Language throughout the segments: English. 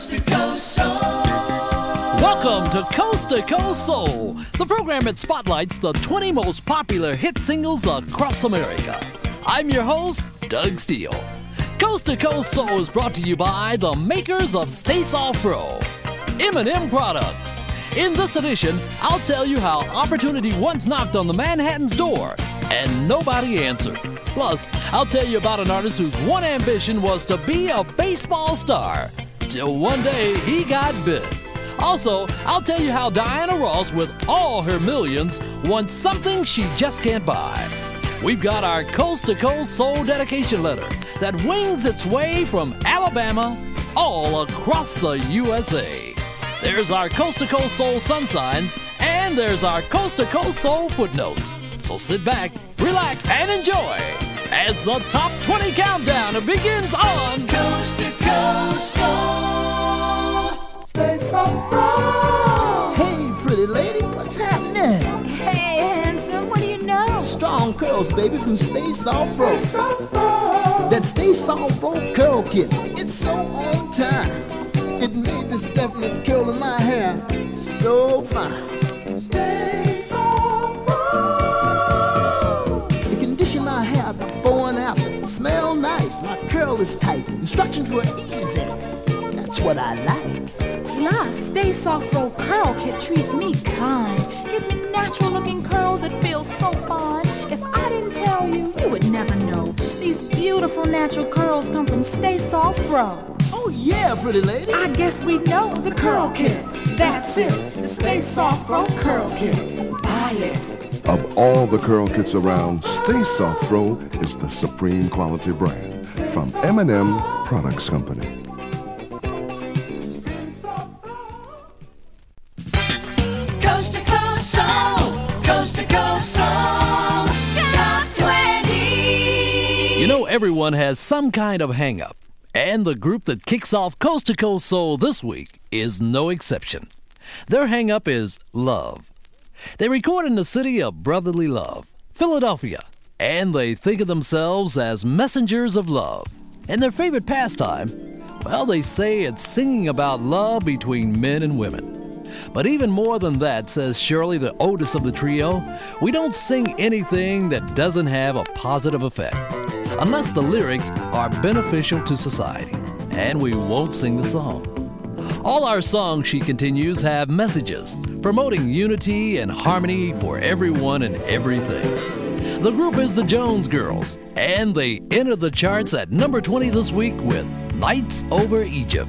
Coast to Coast Soul. Welcome to Coast to Coast Soul, the program that spotlights the 20 most popular hit singles across America. I'm your host, Doug Steele. Coast to Coast Soul is brought to you by the makers of Stay Soft Fro, M&M Products. In this edition, I'll tell you how opportunity once knocked on the Manhattan's door and nobody answered. Plus, I'll tell you about an artist whose one ambition was to be a baseball star, till one day he got bit. Also, I'll tell you how Diana Ross, with all her millions, wants something she just can't buy. We've got our coast to coast soul dedication letter that wings its way from Alabama all across the USA. There's our coast to coast soul sun signs, and there's our coast to coast soul footnotes. So sit back, relax, and enjoy as the top 20 countdown begins on Coast to Coast Soul. Stay Soft Fro. Hey, pretty lady, what's happening? Hey, handsome, what do you know? Strong curls, baby, from Stay Soft Fro. That Stay Soft Fro curl kit, it's so on time. It made this definite curl in my hair so fine. Smell nice, my curl is tight. Instructions were easy. That's what I like. La, Stay Soft Fro Curl Kit treats me kind. Gives me natural looking curls that feel so fine. If I didn't tell you, you would never know. These beautiful natural curls come from Stay Soft Fro. Oh yeah, pretty lady. I guess we know the Curl Kit. That's it, the Stay Soft Fro Curl Kit. Buy it. Of all the curl kits around, Stay Soft Fro is the supreme quality brand from M&M Products Company. Coast to Coast Soul. Coast to Coast Soul. Top 20. You know, everyone has some kind of hang up, and the group that kicks off Coast to Coast Soul this week is no exception. Their hang up is love. They record in the city of brotherly love, Philadelphia, and they think of themselves as messengers of love. And their favorite pastime, well, they say it's singing about love between men and women. But even more than that, says Shirley, the oldest of the trio, we don't sing anything that doesn't have a positive effect, unless the lyrics are beneficial to society, and we won't sing the song. All our songs, she continues, have messages promoting unity and harmony for everyone and everything. The group is the Jones Girls, and they enter the charts at number 20 this week with Nights Over Egypt.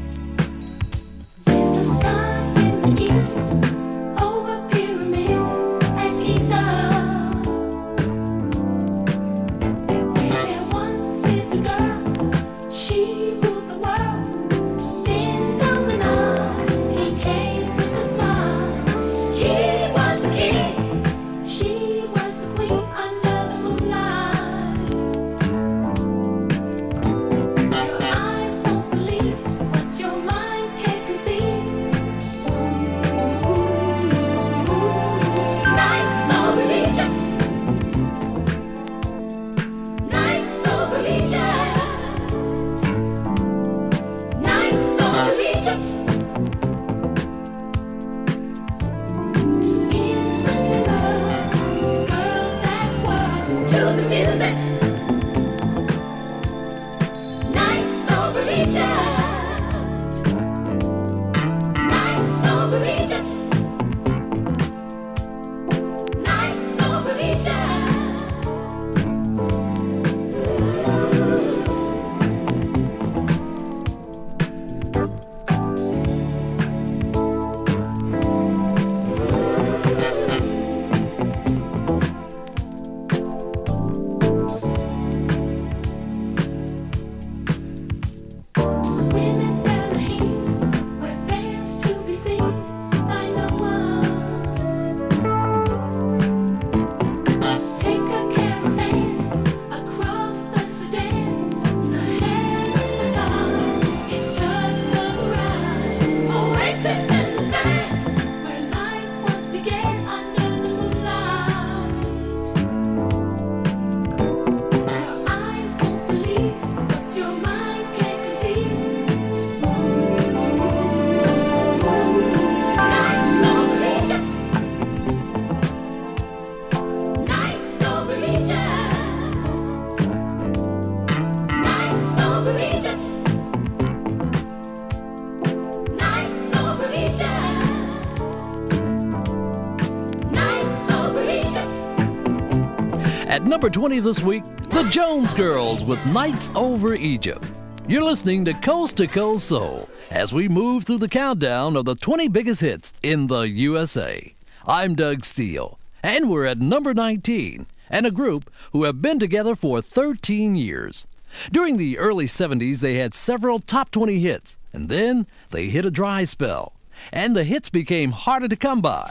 Number 20 this week, the Jones Girls with Nights Over Egypt. You're listening to Coast to Coast Soul as we move through the countdown of the 20 biggest hits in the USA. I'm Doug Steele, and we're at number 19, and a group who have been together for 13 years. During the early 70s, they had several top 20 hits, and then they hit a dry spell, and the hits became harder to come by.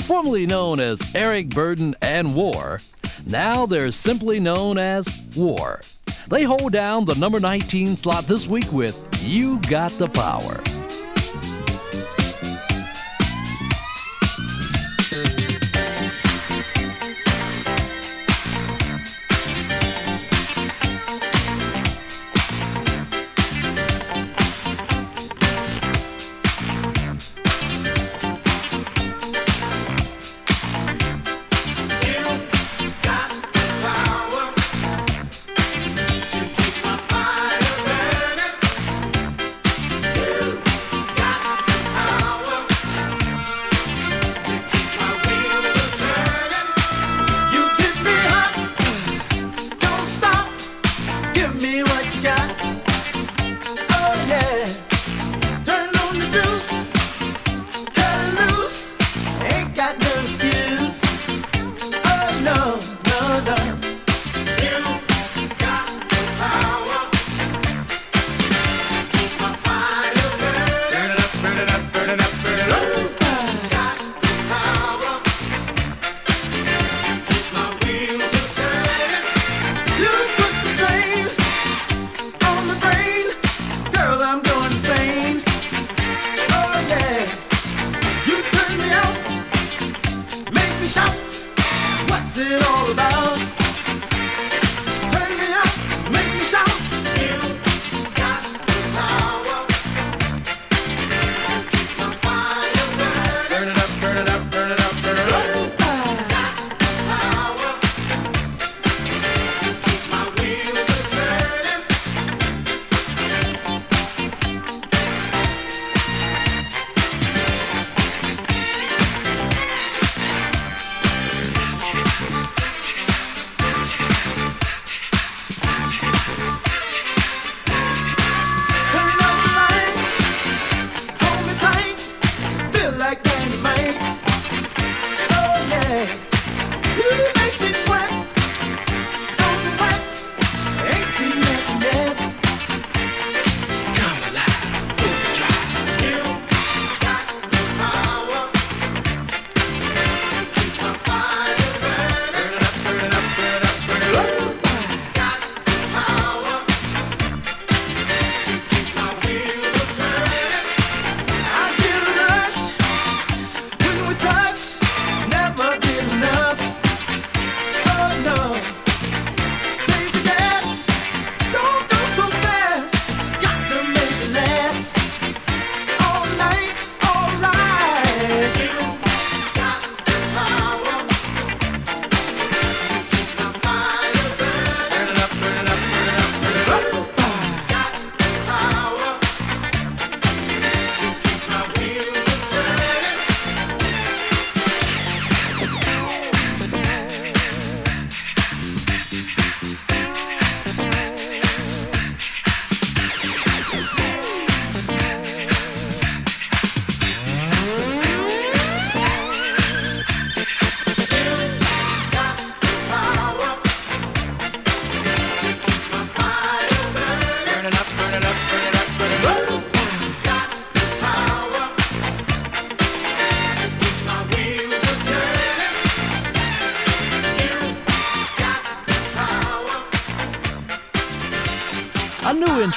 Formerly known as Eric Burdon and War, now they're simply known as War. They hold down the number 19 slot this week with You Got the Power.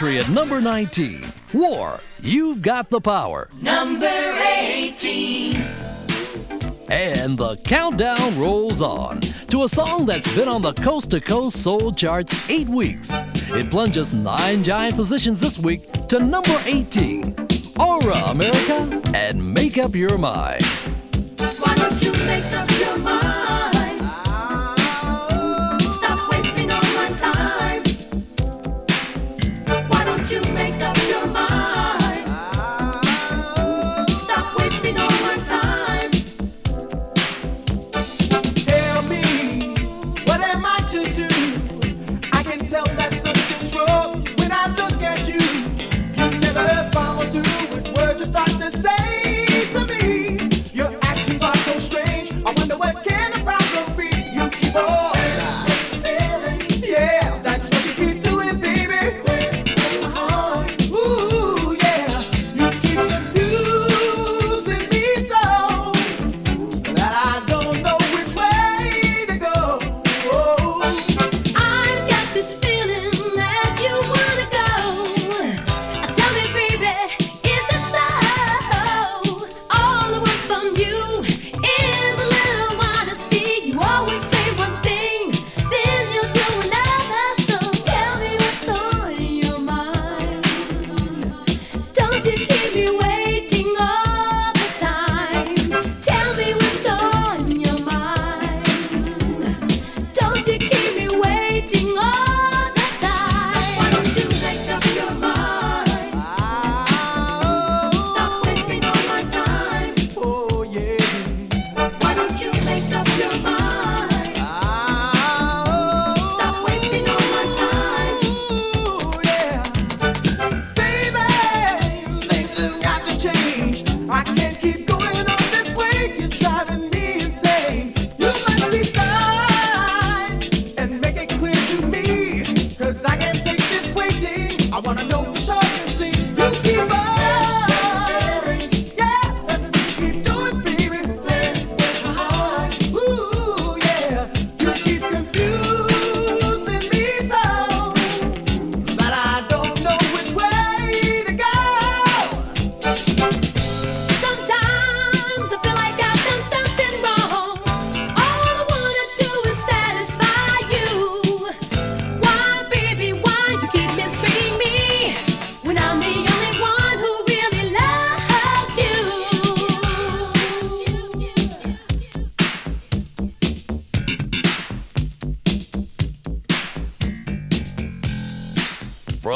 Entry at number 19, War, You've Got the Power. Number 18. And the countdown rolls on to a song that's been on the Coast to Coast Soul charts eight weeks. It plunges nine giant positions this week to number 18. Aurra America and Make Up Your Mind.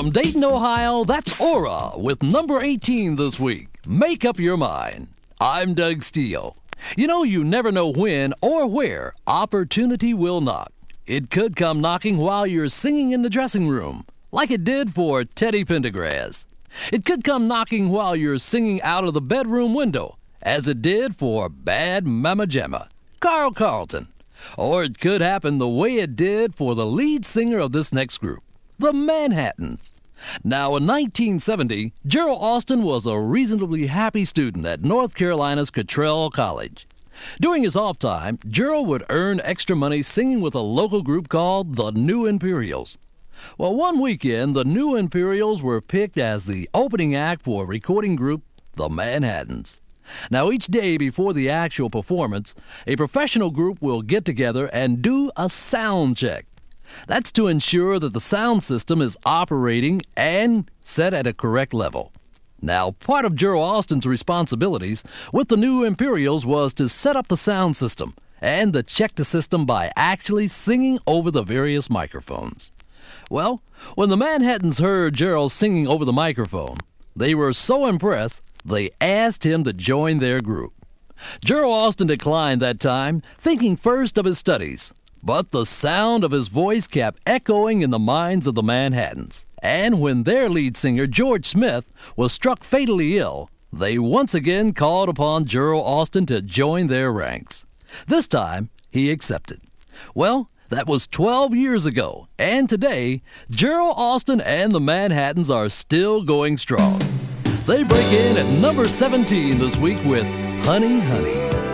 From Dayton, Ohio, that's Aurra with number 18 this week. Make up your mind. I'm Doug Steele. You know, you never know when or where opportunity will knock. It could come knocking while you're singing in the dressing room, like it did for Teddy Pendergrass. It could come knocking while you're singing out of the bedroom window, as it did for Bad Mama Jama, Carl Carlton. Or it could happen the way it did for the lead singer of this next group, the Manhattans. Now, in 1970, Gerald Alston was a reasonably happy student at North Carolina's Kittrell College. During his off time, Gerald would earn extra money singing with a local group called the New Imperials. Well, one weekend, the New Imperials were picked as the opening act for recording group, the Manhattans. Now, each day before the actual performance, a professional group will get together and do a sound check. That's to ensure that the sound system is operating and set at a correct level. Now, part of Gerald Alston's responsibilities with the new Imperials was to set up the sound system and to check the system by actually singing over the various microphones. Well, when the Manhattans heard Gerald singing over the microphone, they were so impressed they asked him to join their group. Gerald Alston declined that time, thinking first of his studies, but the sound of his voice kept echoing in the minds of the Manhattans. And when their lead singer, George Smith, was struck fatally ill, they once again called upon Gerald Alston to join their ranks. This time, he accepted. Well, that was 12 years ago, and today, Gerald Alston and the Manhattans are still going strong. They break in at number 17 this week with Honey Honey.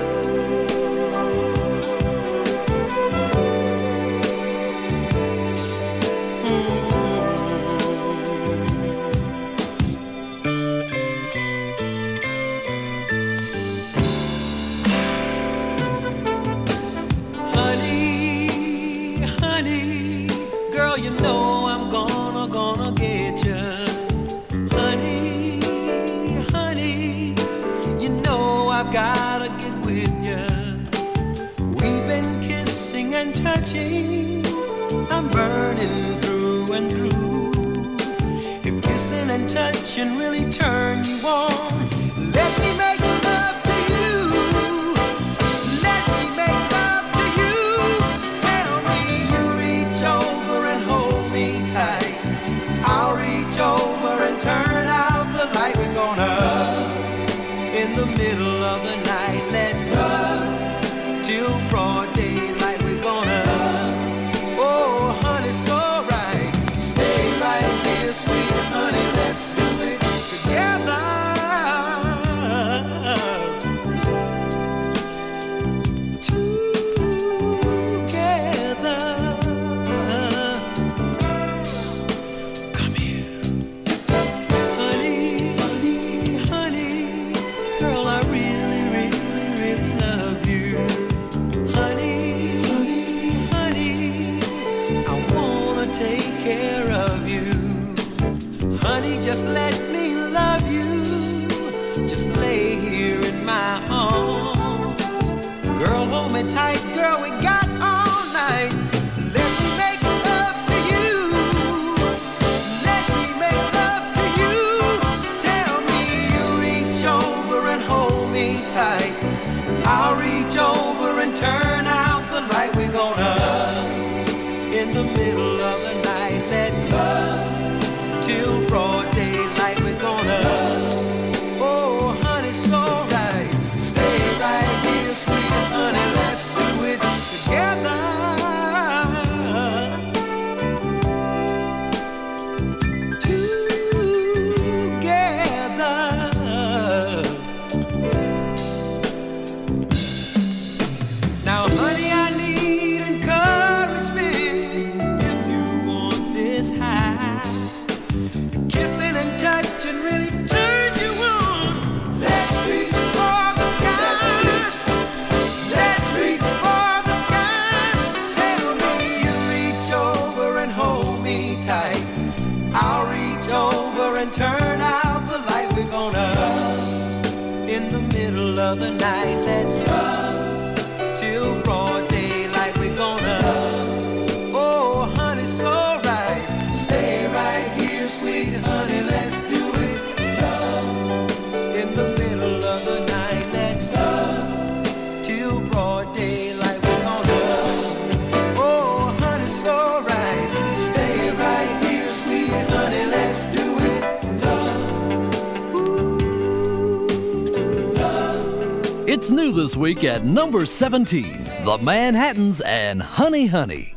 It's new this week at number 17, The Manhattans and Honey Honey.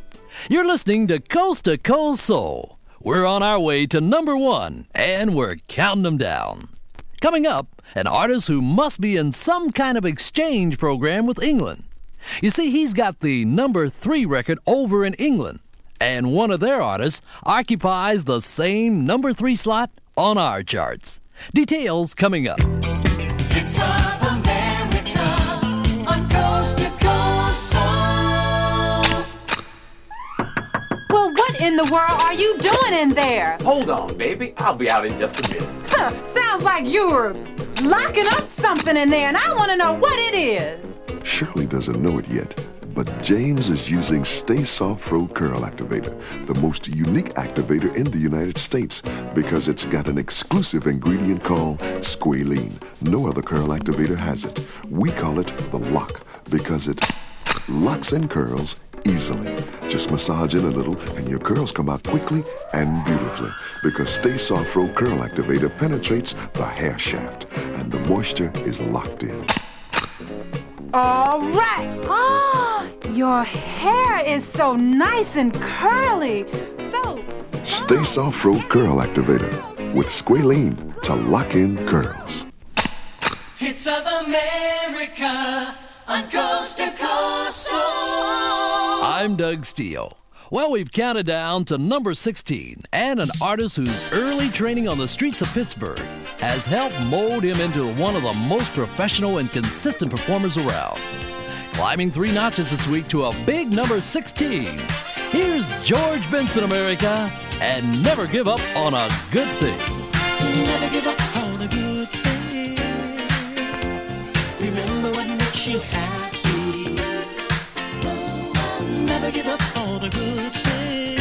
You're listening to Coast to Coast Soul. We're on our way to number one, and we're counting them down. Coming up, an artist who must be in some kind of exchange program with England. You see, he's got the number three record over in England, and one of their artists occupies the same number three slot on our charts. Details coming up. In the world are you doing in there? Hold on, baby. I'll be out in just a minute. Huh, sounds like you're locking up something in there, and I want to know what it is. Shirley doesn't know it yet, but James is using Stay Soft Fro Curl Activator, the most unique activator in the United States, because it's got an exclusive ingredient called squalene. No other curl activator has it. We call it the lock because it locks in curls easily. Just massage in a little and your curls come out quickly and beautifully because Stay Soft Fro Curl Activator penetrates the hair shaft and the moisture is locked in. All right. Ah, your hair is so nice and curly. So. Stay Soft Fro Curl Activator with squalene to lock in curls. It's of America on coast to coast soul. I'm Doug Steele. Well, we've counted down to number 16, and an artist whose early training on the streets of Pittsburgh has helped mold him into one of the most professional and consistent performers around. Climbing three notches this week to a big number 16. Here's George Benson, America, and never give up on a good thing. Never give up on a good thing. Remember what makes you happy. Never give up on a good thing.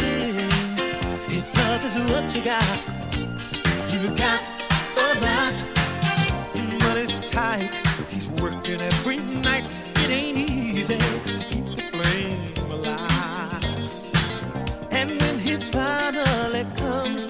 If love is what you got, you got a lot. But it's tight. He's working every night. It ain't easy to keep the flame alive. And when he finally comes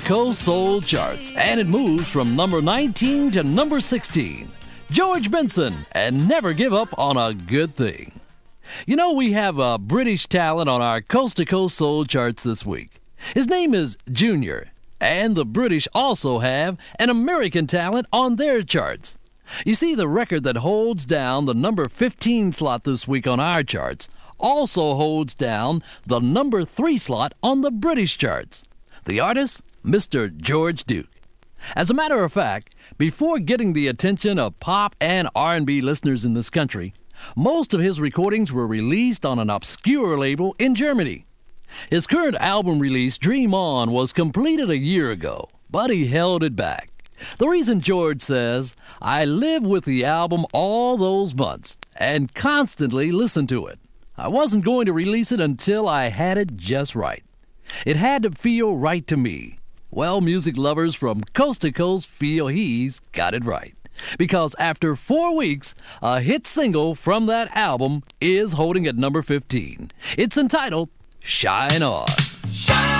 Coast Soul charts, and it moves from number 19 to number 16. George Benson and Never Give Up on a Good Thing. You know, we have a British talent on our Coast to Coast Soul charts this week. His name is Junior, and the British also have an American talent on their charts. You see, the record that holds down the number 15 slot this week on our charts also holds down the number 3 slot on the British charts. The artist, Mr. George Duke. As a matter of fact, before getting the attention of pop and R&B listeners in this country, most of his recordings were released on an obscure label in Germany. His current album release, Dream On, was completed a year ago, but he held it back. The reason George says, I lived with the album all those months and constantly listened to it. I wasn't going to release it until I had it just right. It had to feel right to me. Well, music lovers from coast to coast feel he's got it right. Because after four weeks, a hit single from that album is holding at number 15. It's entitled Shine On. When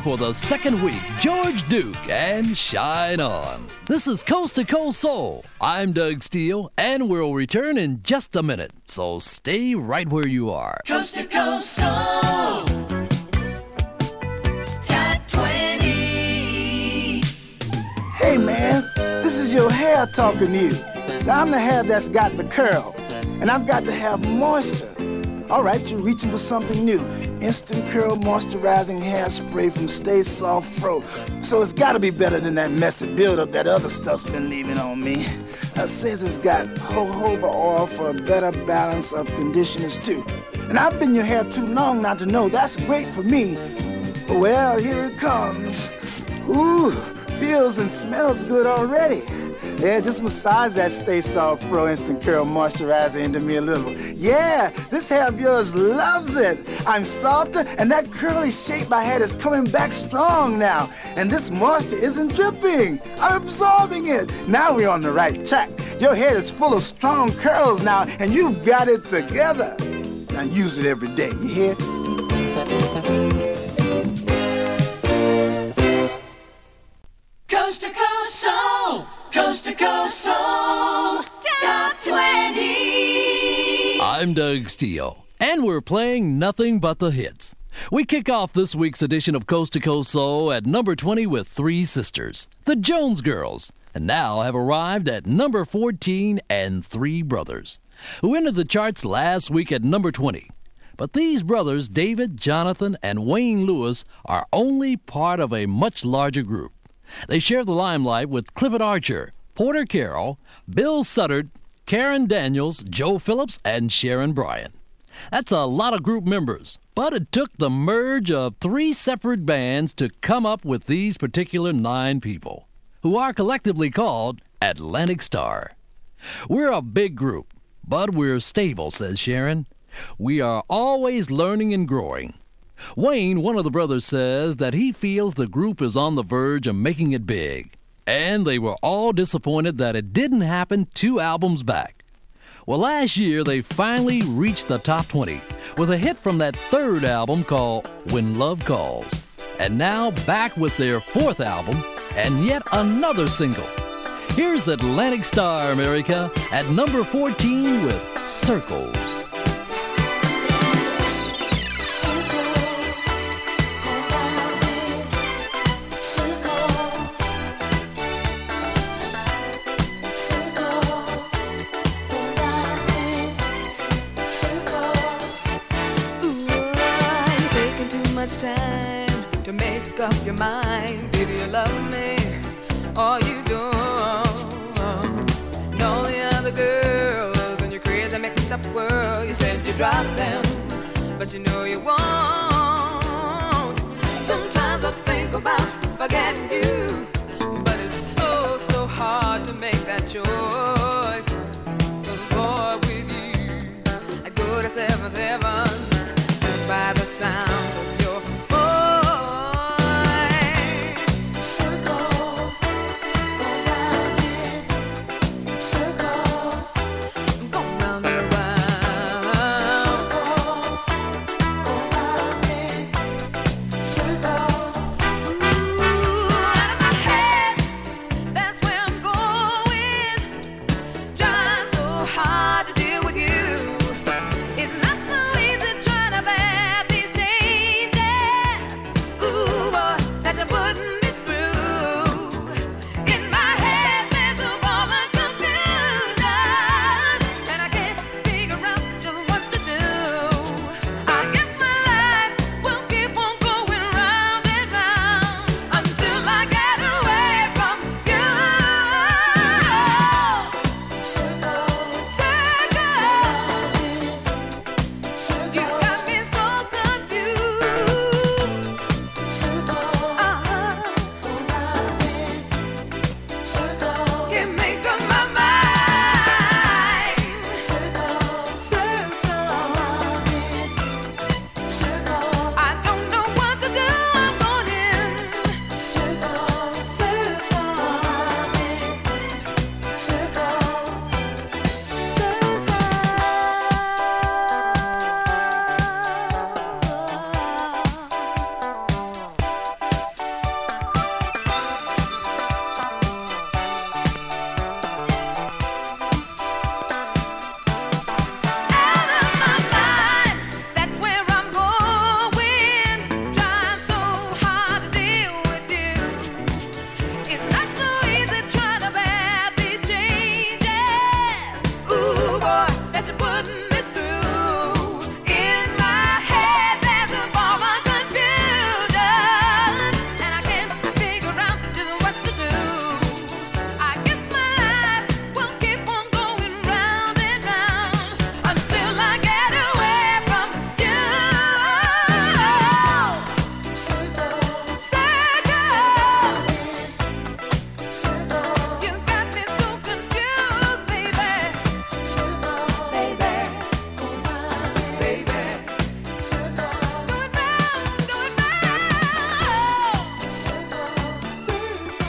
for the second week, George Duke and Shine On. This is Coast to Coast Soul. I'm Doug Steele, and we'll return in just a minute, so stay right where you are. Coast to Coast Soul. Top 20. Hey man, this is your hair talking to you. Now I'm the hair that's got the curl, and I've got to have moisture. All right, you're reaching for something new Instant curl moisturizing hairspray from Stay Soft Fro. So it's gotta be better than that messy buildup that other stuff's been leaving on me. Uh, says it's got jojoba oil for a better balance of conditioners too. And I've been your hair too long not to know that's great for me. Well, here it comes. Ooh, feels and smells good already. Yeah, just massage that Stay Soft Fro Instant Curl Moisturizer into me a little. Yeah, this hair of yours loves it. I'm softer, and that curly shape I had is coming back strong now. And this moisture isn't dripping. I'm absorbing it. Now we're on the right track. Your head is full of strong curls now, and you've got it together. Now use it every day, you hear? Coast soul, top 20. I'm Doug Steele, and we're playing nothing but the hits. We kick off this week's edition of Coast to Coast Soul at number 20 with three sisters, the Jones Girls, and now have arrived at number 14 and three brothers, who entered the charts last week at number 20. But these brothers, David, Jonathan, and Wayne Lewis, are only part of a much larger group. They share the limelight with Clifford Archer, Porter Carroll, Bill Sudderth, Koran Daniels, Joe Phillips, and Sharon Bryant. That's a lot of group members, but it took the merge of three separate bands to come up with these particular nine people, who are collectively called Atlantic Starr. We're a big group, but we're stable, says Sharon. We are always learning and growing. Wayne, one of the brothers, says that he feels the group is on the verge of making it big, and they were all disappointed that it didn't happen two albums back. Well, last year they finally reached the top 20 with a hit from that third album called When Love Calls. And now back with their fourth album and yet another single. Here's Atlantic Starr America at number 14 with Circles. Dropped them, but you know you won't. Sometimes I think about forgetting you, but it's so, so hard to make that choice. 'Cause boy, with you, I go to seventh heaven just by the sound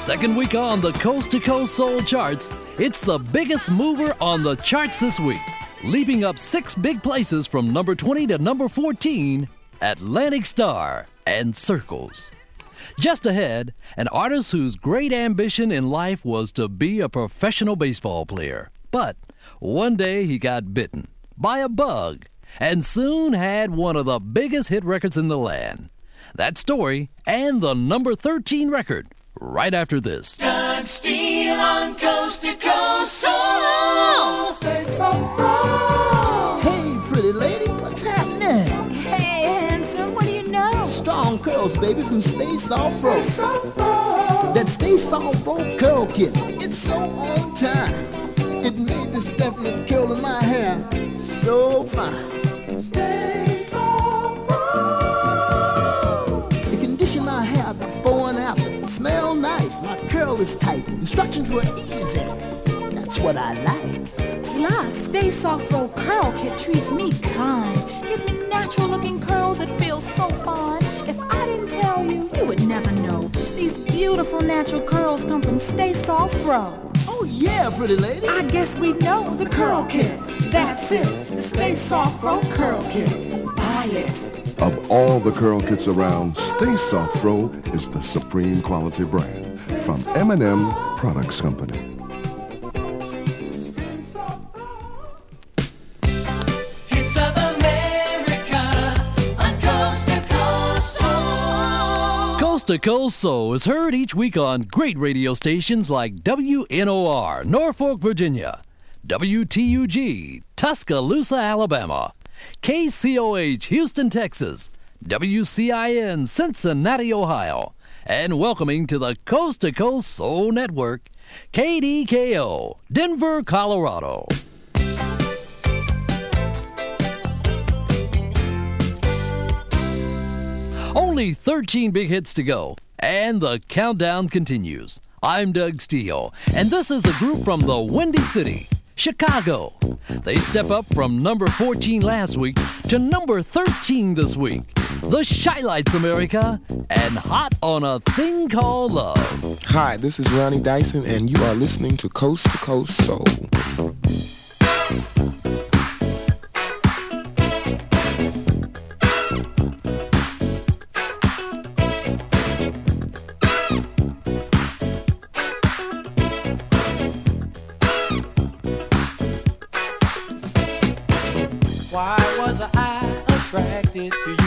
Second week on the Coast to Coast Soul charts, it's the biggest mover on the charts this week, leaping up six big places from number 20 to number 14 Atlantic Starr and Circles. Just ahead, an artist whose great ambition in life was to be a professional baseball player. But one day he got bitten by a bug and soon had one of the biggest hit records in the land. That story and the number 13 record right after this. Doug Steele on Coast to Coast Soul. Stay so Hey, pretty lady, what's happening? Hey, handsome, what do you know? Strong curls, baby, from Stay Soft Fro. That Stay Soft Fro curl kit, it's so on time. It made this definite curl in my hair so fine. Is tight. Instructions were easy. That's what I like. Plus, Stay Soft Fro Curl Kit treats me kind. Gives me natural looking curls that feel so fine. If I didn't tell you, you would never know. These beautiful natural curls come from Stay Soft Fro. Oh yeah, pretty lady. I guess we know the curl kit. That's it. The Stay Soft Fro Curl Kit. Buy it. Of all the curl kits around, Stay Soft Fro is the supreme quality brand from M&M Products Company. Hits of America on Coast to Coast Soul. Coast to Coast Soul is heard each week on great radio stations like WNOR, Norfolk, Virginia, WTUG, Tuscaloosa, Alabama, KCOH, Houston, Texas, WCIN, Cincinnati, Ohio, and welcoming to the Coast to Coast Soul Network, KDKO, Denver, Colorado. Only 13 big hits to go, and the countdown continues. I'm Doug Steele, and this is a group from the Windy City, Chicago. They step up from number 14 last week to number 13 this week. The Chi-Lites America and Hot on a Thing Called Love. Hi, this is Ronnie Dyson, and you are listening to Coast to Coast Soul. Attracted to you?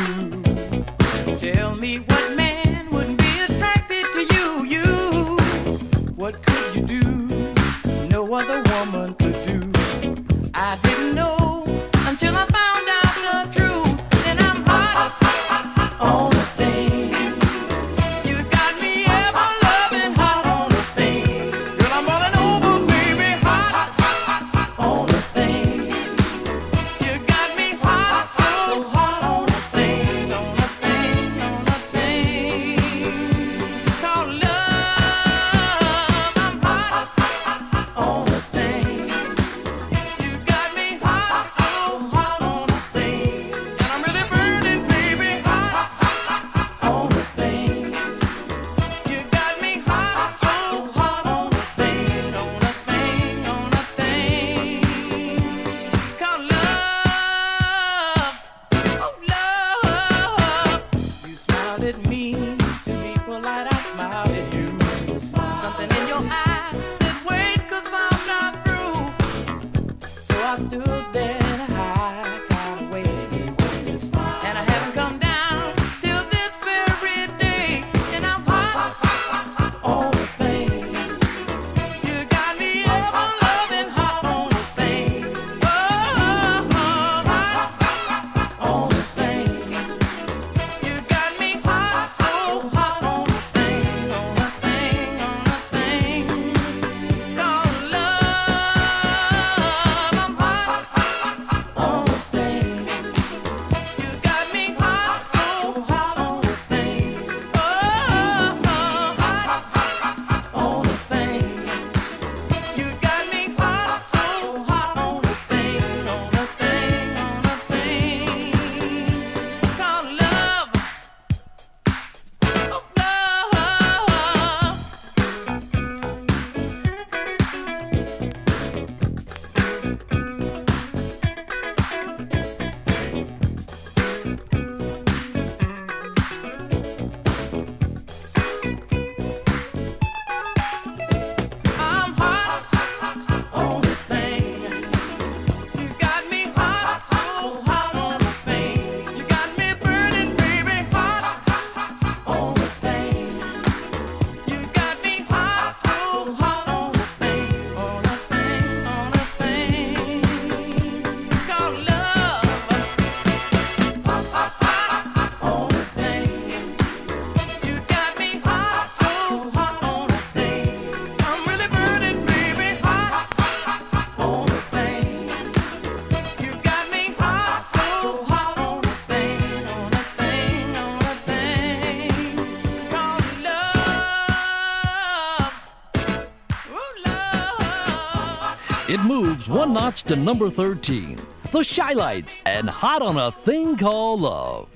One notch to number 13. The Chi-Lites and Hot on a Thing Called Love.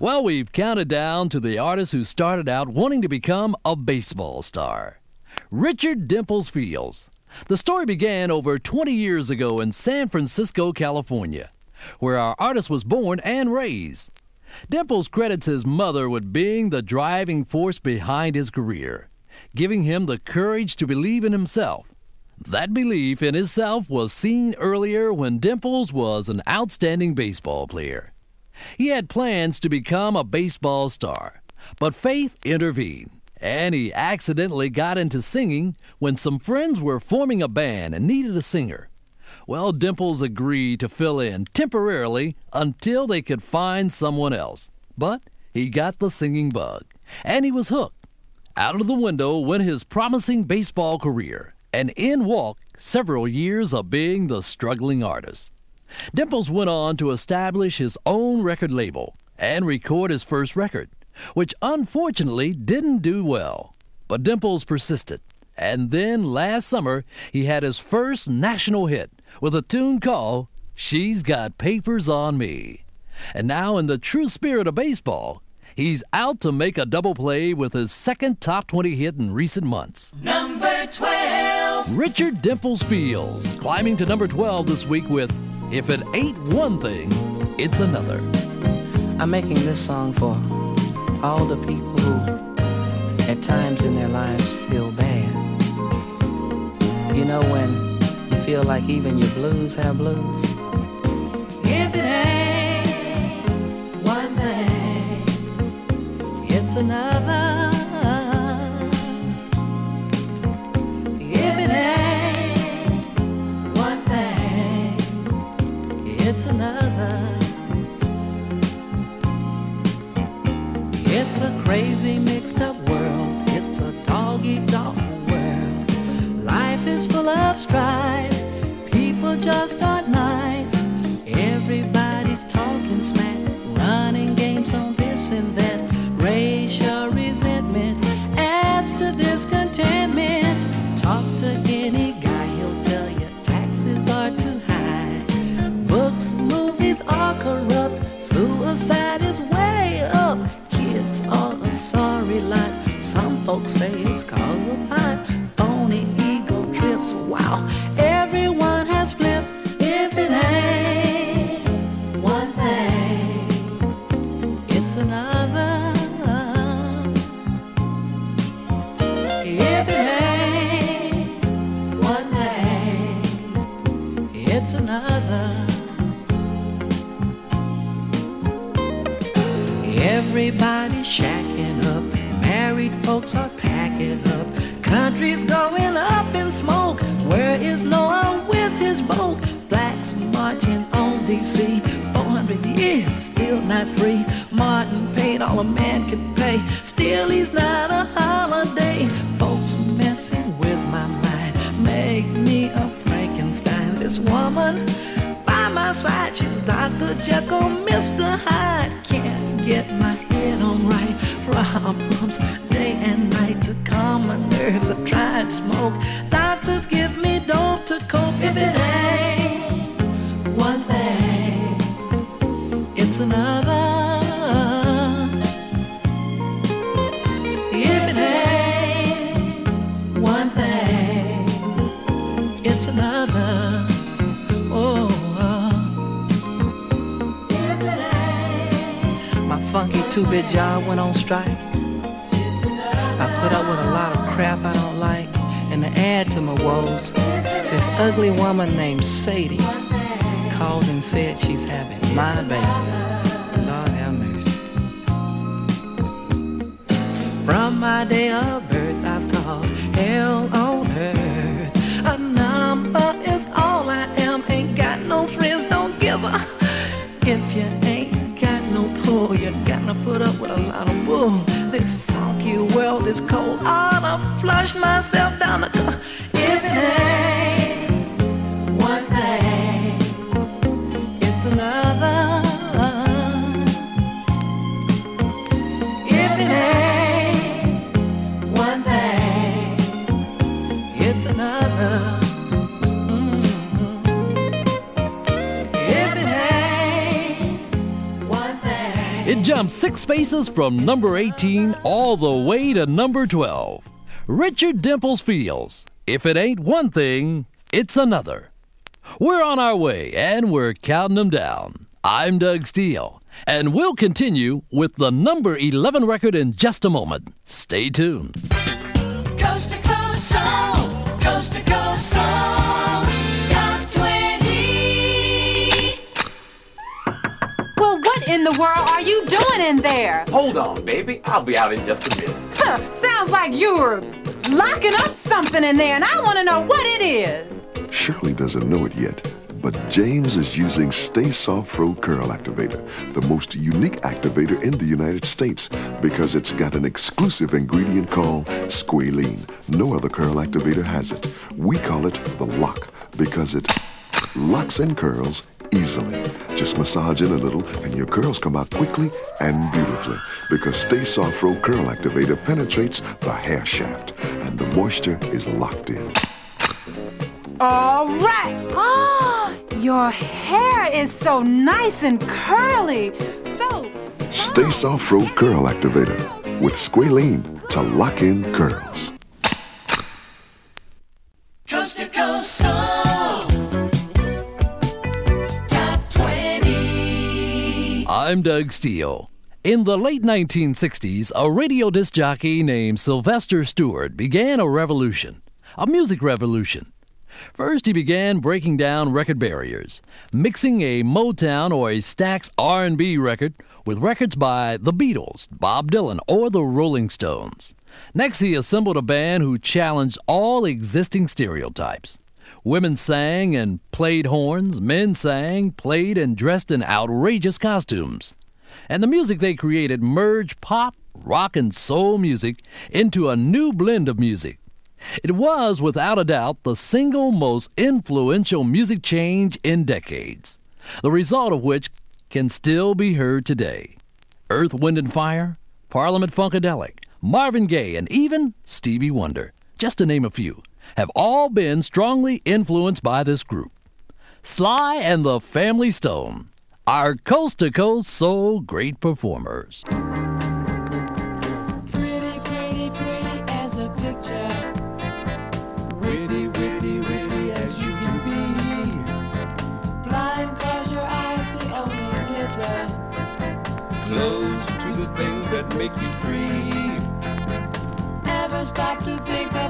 Well, we've counted down to the artist who started out wanting to become a baseball star Richard Dimples Fields. The story began over 20 years ago in San Francisco, California, where our artist was born and raised. Dimples credits his mother with being the driving force behind his career, giving him the courage to believe in himself. That belief in himself was seen earlier when Dimples was an outstanding baseball player. He had plans to become a baseball star, but faith intervened, and he accidentally got into singing when some friends were forming a band and needed a singer. Well, Dimples agreed to fill in temporarily until they could find someone else. But he got the singing bug, and he was hooked. Out of the window went his promising baseball career, and in walked several years of being the struggling artist. Dimples went on to establish his own record label and record his first record, which unfortunately didn't do well. But Dimples persisted, and then last summer he had his first national hit with a tune called She's Got Papers on Me. And now, in the true spirit of baseball, he's out to make a double play with his second top 20 hit in recent months. Number 12. Richard Dimples Fields climbing to number 12 this week with If It Ain't One Thing, It's Another. I'm making this song for all the people who, at times in their lives, feel bad. You know, when you feel like even your blues have blues. If it ain't one thing, it's another. It's another. It's a crazy mixed up world. It's a dog eat dog world. Life is full of strife. People just aren't nice. Everybody's talking smack, running games on this and that. Suicide is way up. Kids are a sorry lot. Some folks say it's cause of hot. Everybody's shacking up. Married folks are packing up. Country's going up in smoke. Where is Noah with his boat? Blacks marching on DC. 400 years, still not free. Martin paid all a man could pay. Still, he's not a holiday. Folks messing with my mind. Make me a Frankenstein. This woman my side, she's Dr. Jekyll, Mr. Hyde. Can't get my head on right. Problems day and night to calm my nerves. I've tried smoke. Doctors give me dope to cope. If it ain't one thing, it's another. Funky two-bit job went on strike. I put up with a lot of crap I don't like, and to add to my woes, this ugly woman named Sadie called and said she's having my baby. Lord have mercy. From my day of birth, I've called hell with a lot of bull. This funky world is cold. Ought to flush myself down the. It jumps six spaces from number 18 all the way to number 12. Richard Dimples Fields if it ain't one thing, it's another. We're on our way and we're counting them down. I'm Doug Steele, and we'll continue with the number 11 record in just a moment. Stay tuned. Coast world are you doing in there? Hold on, baby. I'll be out in just a minute. Huh, sounds like you're locking up something in there, and I want to know what it is. Shirley doesn't know it yet, but James is using Stay Soft Fro Curl Activator, the most unique activator in the United States, because it's got an exclusive ingredient called squalene. No other curl activator has it. We call it the lock because it locks and curls easily. Just massage in a little and your curls come out quickly and beautifully because Stay Soft Fro Curl Activator penetrates the hair shaft and the moisture is locked in. All right. Ah, your hair is so nice and curly. So Stay Soft Fro Curl Activator with squalene to lock in curls. Coast to coast soul, I'm Doug Steele. In the late 1960s, a radio disc jockey named Sylvester Stewart began a revolution, a music revolution. First, he began breaking down record barriers, mixing a Motown or a Stax R&B record with records by the Beatles, Bob Dylan, or the Rolling Stones. Next, he assembled a band who challenged all existing stereotypes. Women sang and played horns, men sang, played, and dressed in outrageous costumes. And the music they created merged pop, rock, and soul music into a new blend of music. It was, without a doubt, the single most influential music change in decades, the result of which can still be heard today. Earth, Wind, and Fire, Parliament Funkadelic, Marvin Gaye, and even Stevie Wonder, just to name a few, have all been strongly influenced by this group. Sly and the Family Stone are coast to coast soul great performers. Pretty, pretty, pretty as a picture. Witty, witty, witty as you can be. Blind cause your eyes see only glitter. Close to the things that make you free. Stop to think downfall.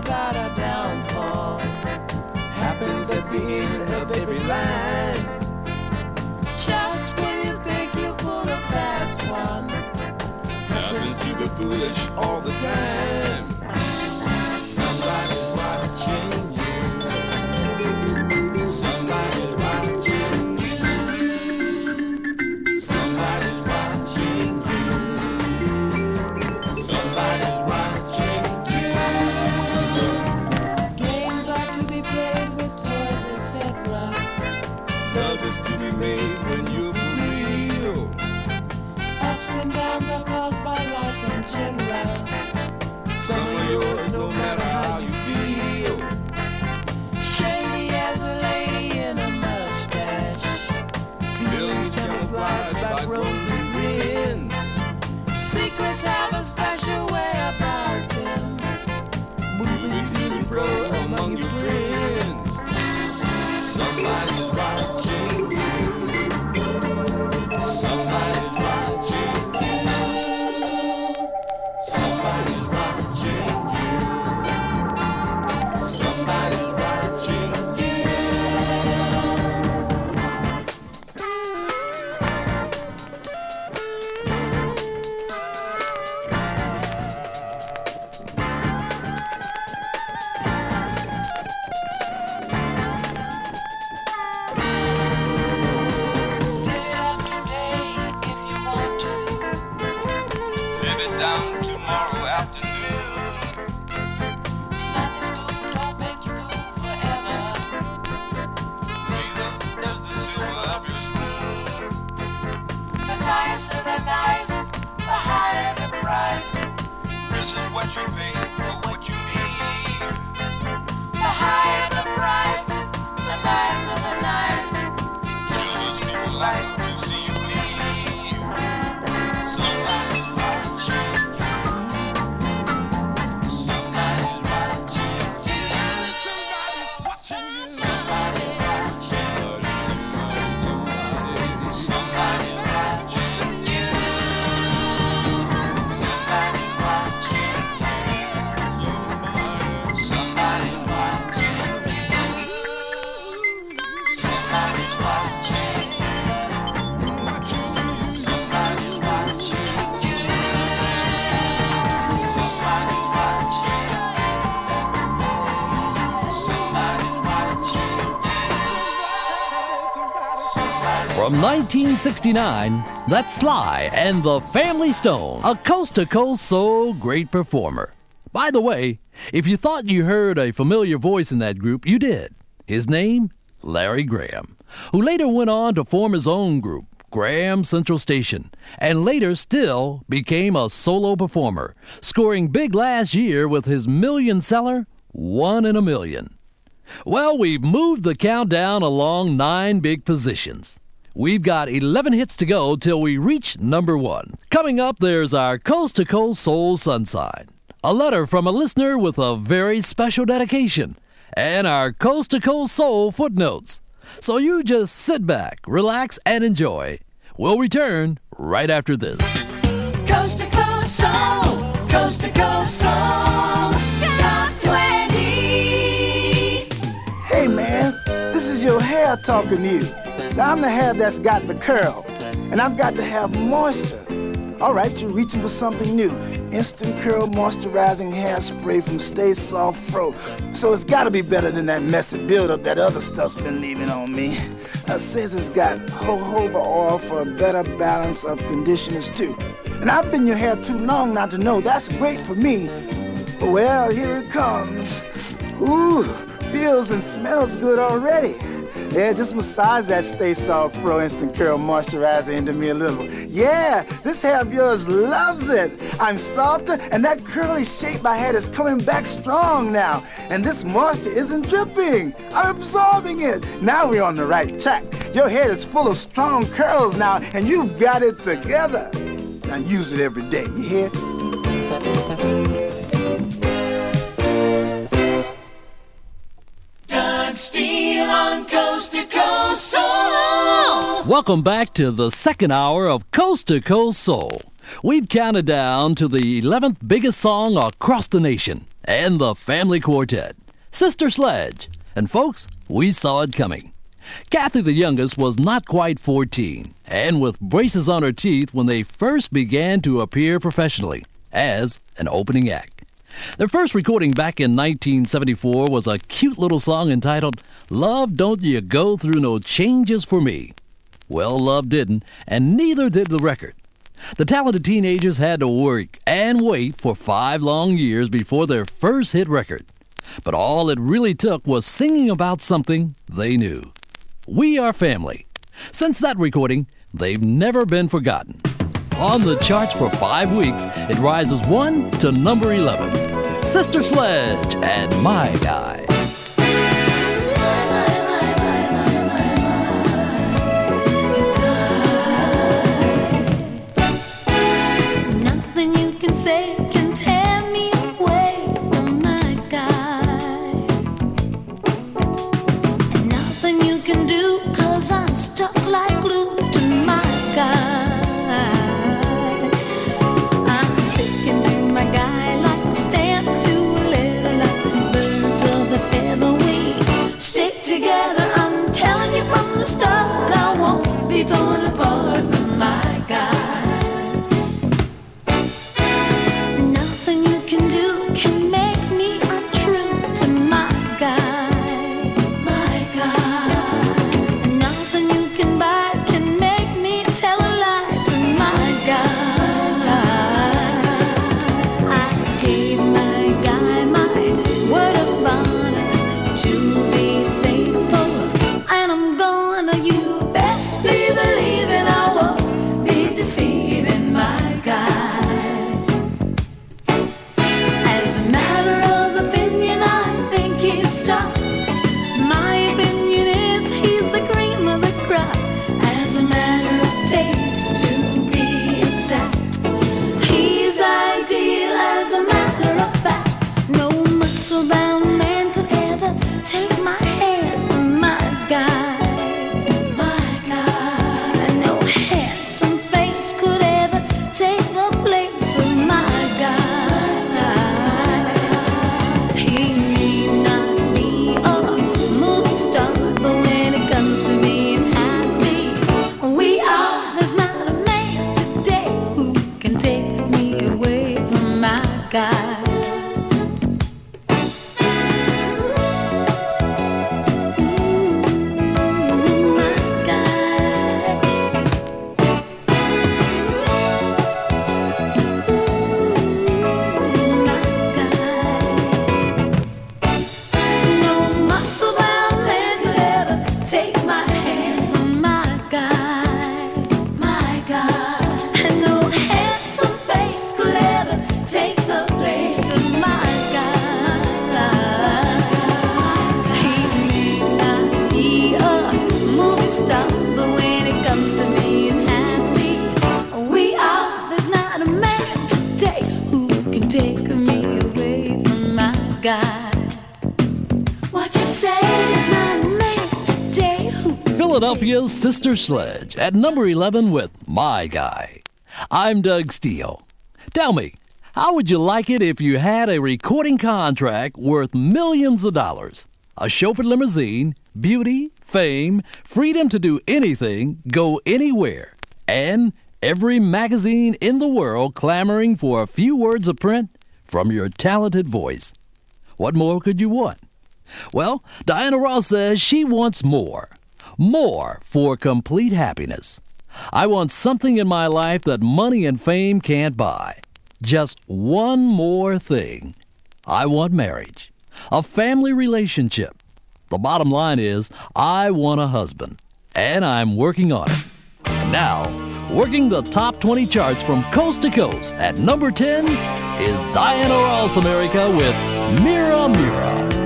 At the end of every line. Just when you think you pulled a fast one. Happens to the foolish all the time. 1969, that's Sly and the Family Stone, a coast to coast soul great performer. By the way, if you thought you heard a familiar voice in that group, you did. His name? Larry Graham, who later went on to form his own group, Graham Central Station, and later still became a solo performer, scoring big last year with his million seller, One in a Million. Well, we've moved the countdown along nine big positions. We've got 11 hits to go till we reach number one. Coming up, there's our Coast to Coast Soul Sunshine, a letter from a listener with a very special dedication, and our Coast to Coast Soul footnotes. So you just sit back, relax, and enjoy. We'll return right after this. Coast to coast soul, coast to coast soul. Top 20. Hey man, this is your hair talking to you. Now I'm the hair that's got the curl, and I've got to have moisture. All right, you're reaching for something new. Instant Curl Moisturizing Hairspray from Stay Soft Fro. So it's gotta be better than that messy buildup that other stuff's been leaving on me. Uh, says it's got jojoba oil for a better balance of conditioners too. And I've been your hair too long not to know that's great for me. Well, here it comes. Ooh, feels and smells good already. Yeah, just massage that Stay Soft Fro Instant Curl Moisturizer into me a little. Yeah, this hair of yours loves it. I'm softer, and that curly shape I had is coming back strong now. And this moisture isn't dripping. I'm absorbing it. Now we're on the right track. Your head is full of strong curls now, and you've got it together. Now use it every day, you hear? Coast to coast soul. Welcome back to the second hour of Coast to Coast Soul. We've counted down to the 11th biggest song across the nation and the family quartet, Sister Sledge. And folks, we saw it coming. Kathy, the youngest, was not quite 14, and with braces on her teeth when they first began to appear professionally as an opening act. Their first recording back in 1974 was a cute little song entitled Love Don't You Go Through No Changes for Me. Well, Love didn't, and neither did the record. The talented teenagers had to work and wait for five long years before their first hit record. But all it really took was singing about something they knew. We Are Family. Since that recording, they've never been forgotten. On the charts for five weeks, it rises one to number 11. Sister Sledge and My Guy. You apart from my guy. Sister Sledge at number 11 with My Guy. I'm Doug Steele. Tell me, how would you like it if you had a recording contract worth millions of dollars? A chauffeured limousine, beauty, fame, freedom to do anything, go anywhere, and every magazine in the world clamoring for a few words of print from your talented voice. What more could you want? Well, Diana Ross says she wants more. More for complete happiness. I want something in my life that money and fame can't buy. Just one more thing. I want marriage, a family relationship. The bottom line is, I want a husband, and I'm working on it. Now, working the top 20 charts from coast to coast at number 10 is Diana Ross America with Mirror Mirror.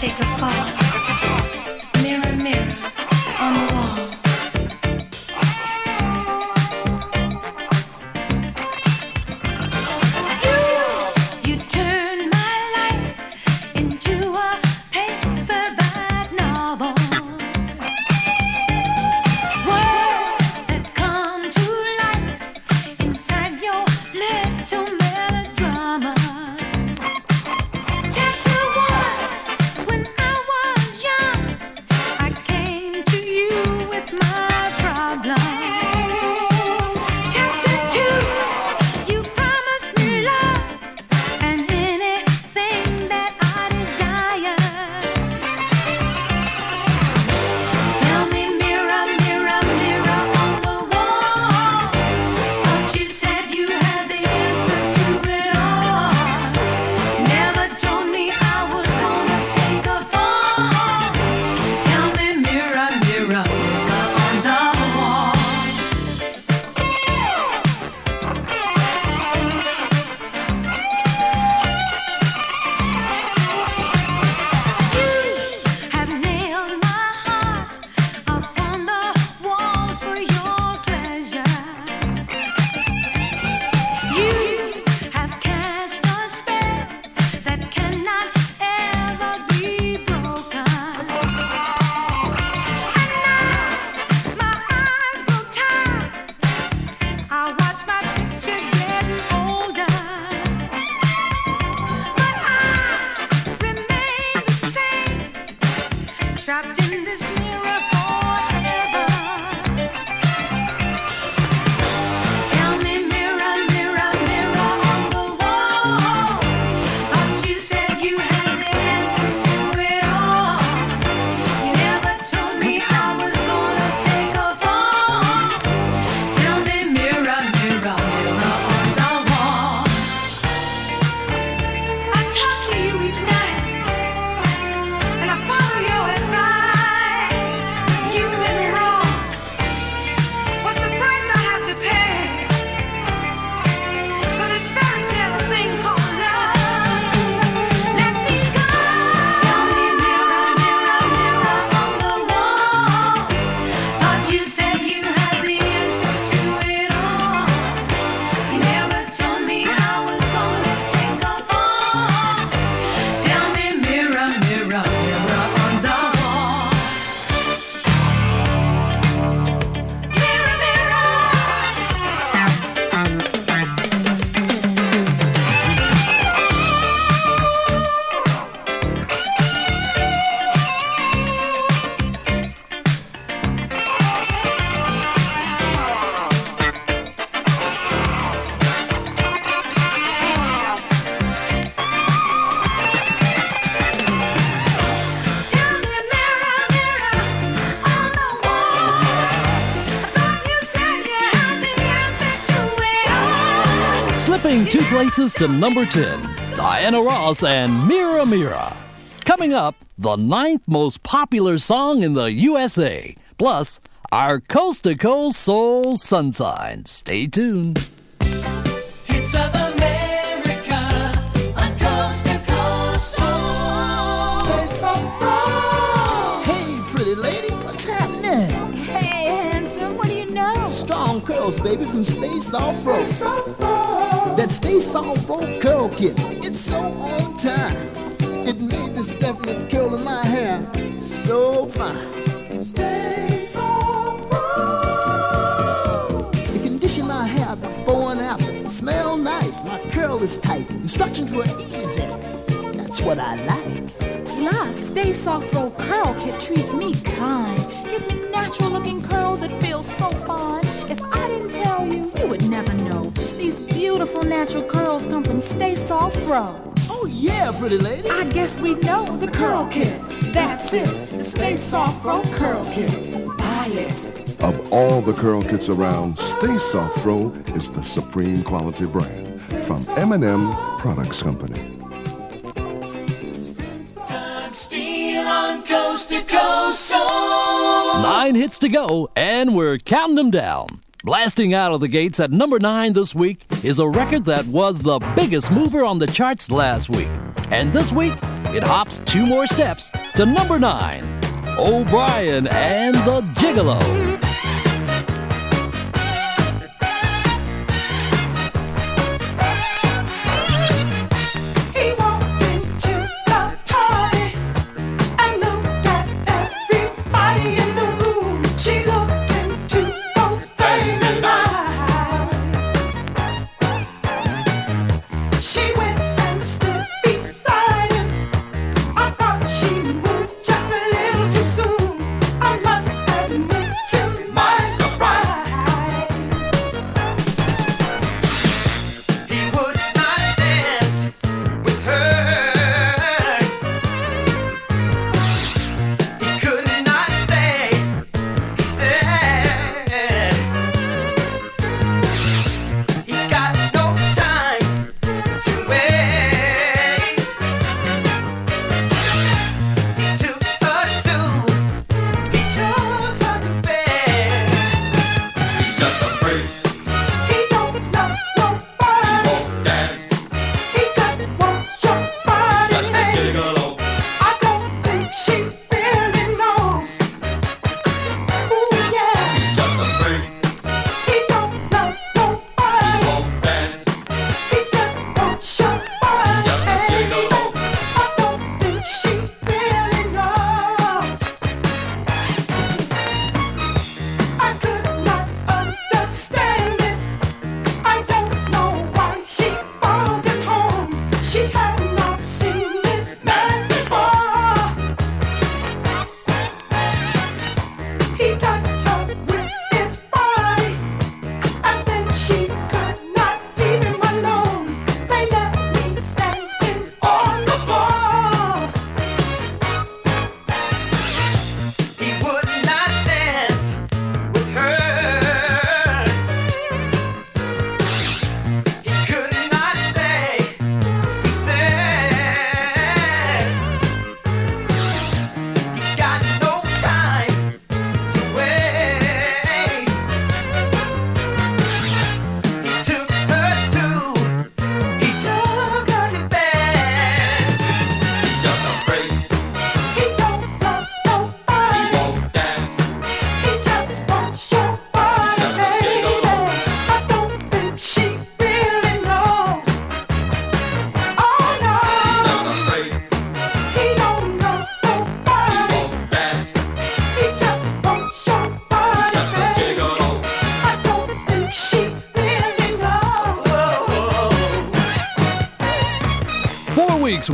Take a fall. Slipping two places to number 10, Diana Ross and Mirror Mirror. Coming up, the ninth most popular song in the USA. Plus, our coast to coast soul sun sign. Stay tuned. Hits of America on coast to coast soul. Stay so far. Hey, pretty lady, what's happening? Hey, handsome, what do you know? Strong curls baby, from Stay Soft Fro. That Stay Soft Fro curl kit. It's so on time. It made this definite curl in my hair so fine. Stay Soft Fro. The condition I have before and after. Smell nice. My curl is tight. Instructions were easy. That's what I like. Plus, Stay Soft Fro Curl Kit treats me kind. Gives me natural looking curls that feel so fine. If didn't you, you would never know. These beautiful natural curls come from Stay Soft Fro. Oh, yeah, pretty lady. I guess we know the Curl Kit. That's it. The Stay Soft Fro Curl Kit. Buy it. Of all the curl kits around, Stay Soft Fro is the supreme quality brand from M&M Products Company. Steele on coast to coast soul. Nine hits to go, and we're counting them down. Blasting out of the gates at number nine this week is a record that was the biggest mover on the charts last week. And this week, it hops two more steps to number nine O'Bryan and the Gigolo.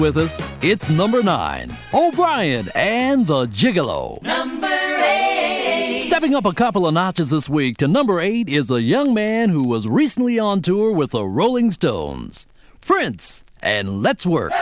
With us, it's number nine O'Bryan and the Gigolo. Number eight. Stepping up a couple of notches this week to number eight is a young man who was recently on tour with the Rolling Stones, Prince, and Let's Work.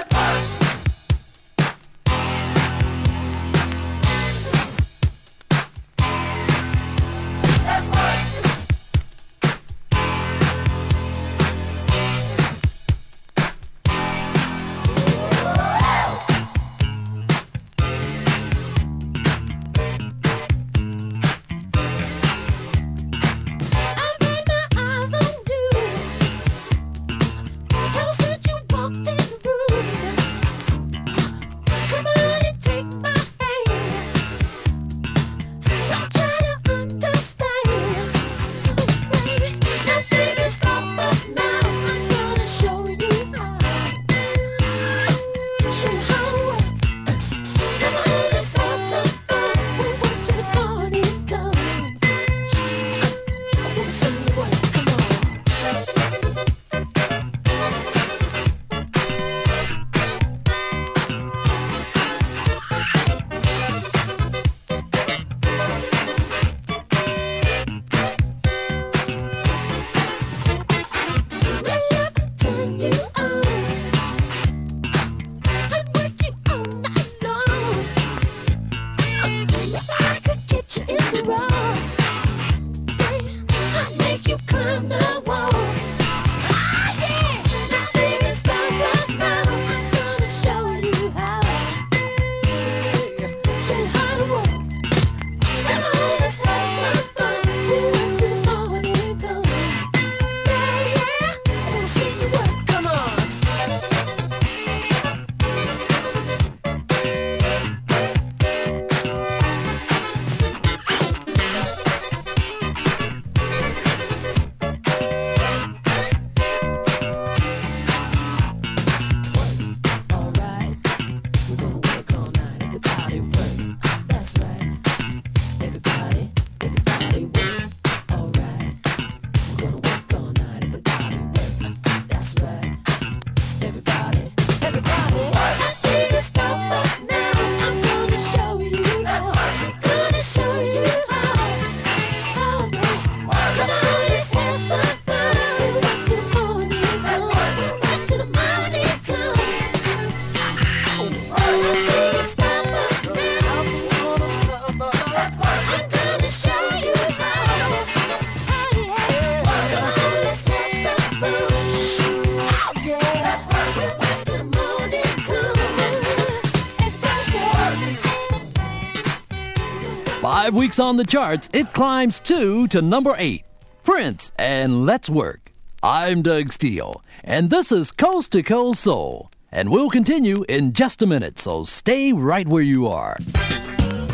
Weeks on the charts, it climbs two to number eight. Prince and Let's Work. I'm Doug Steele, and this is Coast to Coast Soul. And we'll continue in just a minute, so stay right where you are.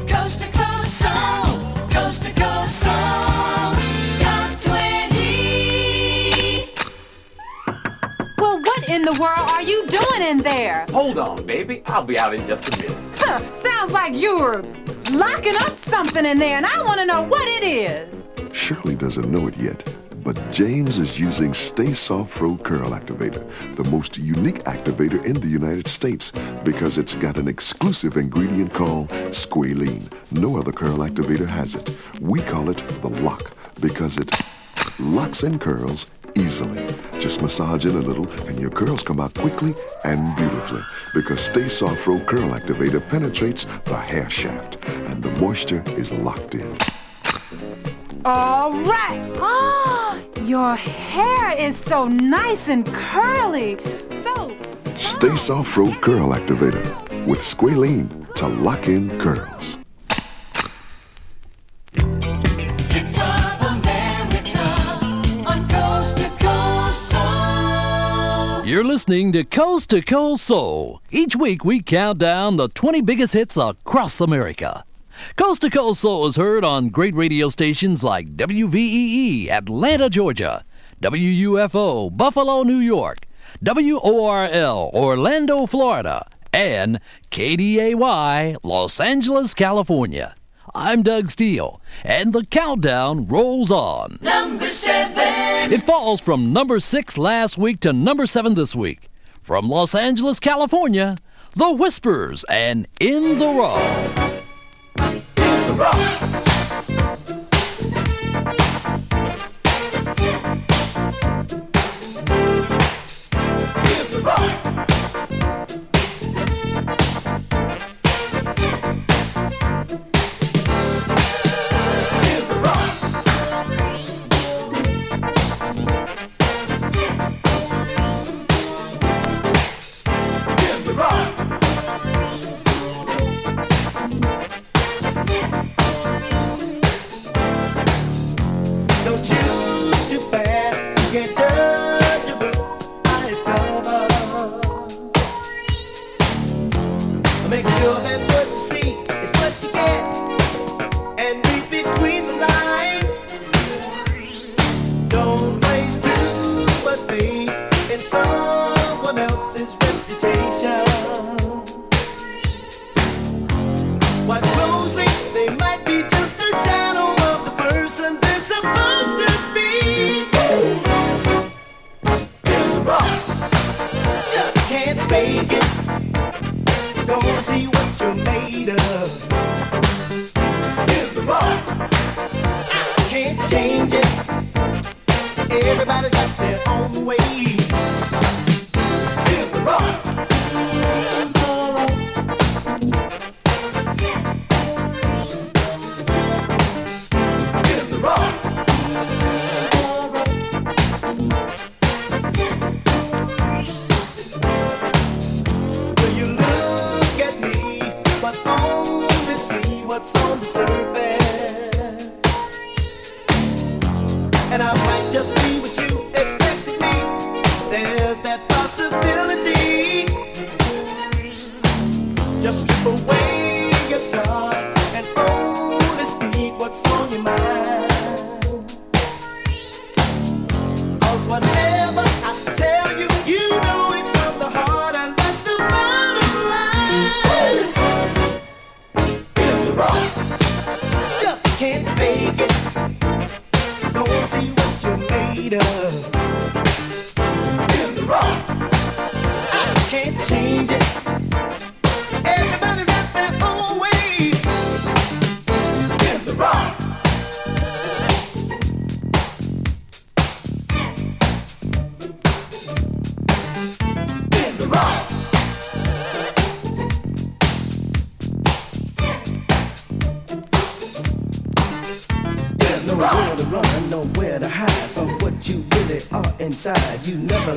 Coast to coast soul, coast to coast soul, top 20. Well, what in the world are you doing in there? Hold on, baby. I'll be out in just a minute. Huh, sounds like you're locking up something in there, and I want to know what it is. Shirley doesn't know it yet, but James is using Stay Soft Fro Curl Activator, the most unique activator in the United States, because it's got an exclusive ingredient called squalene. No other curl activator has it. We call it the lock because it locks in curls easily. Just massage in a little and your curls come out quickly and beautifully because Stay Soft Fro Curl Activator penetrates the hair shaft and the moisture is locked in. All right. Ah, your hair is so nice and curly. So Stay Soft Fro Curl Activator with squalene to lock in curls. You're listening to Coast to Coast Soul. Each week we count down the 20 biggest hits across America. Coast to Coast Soul is heard on great radio stations like WVEE, Atlanta, Georgia, WUFO, Buffalo, New York, WORL, Orlando, Florida, and KDAY, Los Angeles, California. I'm Doug Steele, and the countdown rolls on. Number seven. It falls from number six last week to number seven this week. From Los Angeles, California, The Whispers and In the Raw. Don't Don't waste too much in someone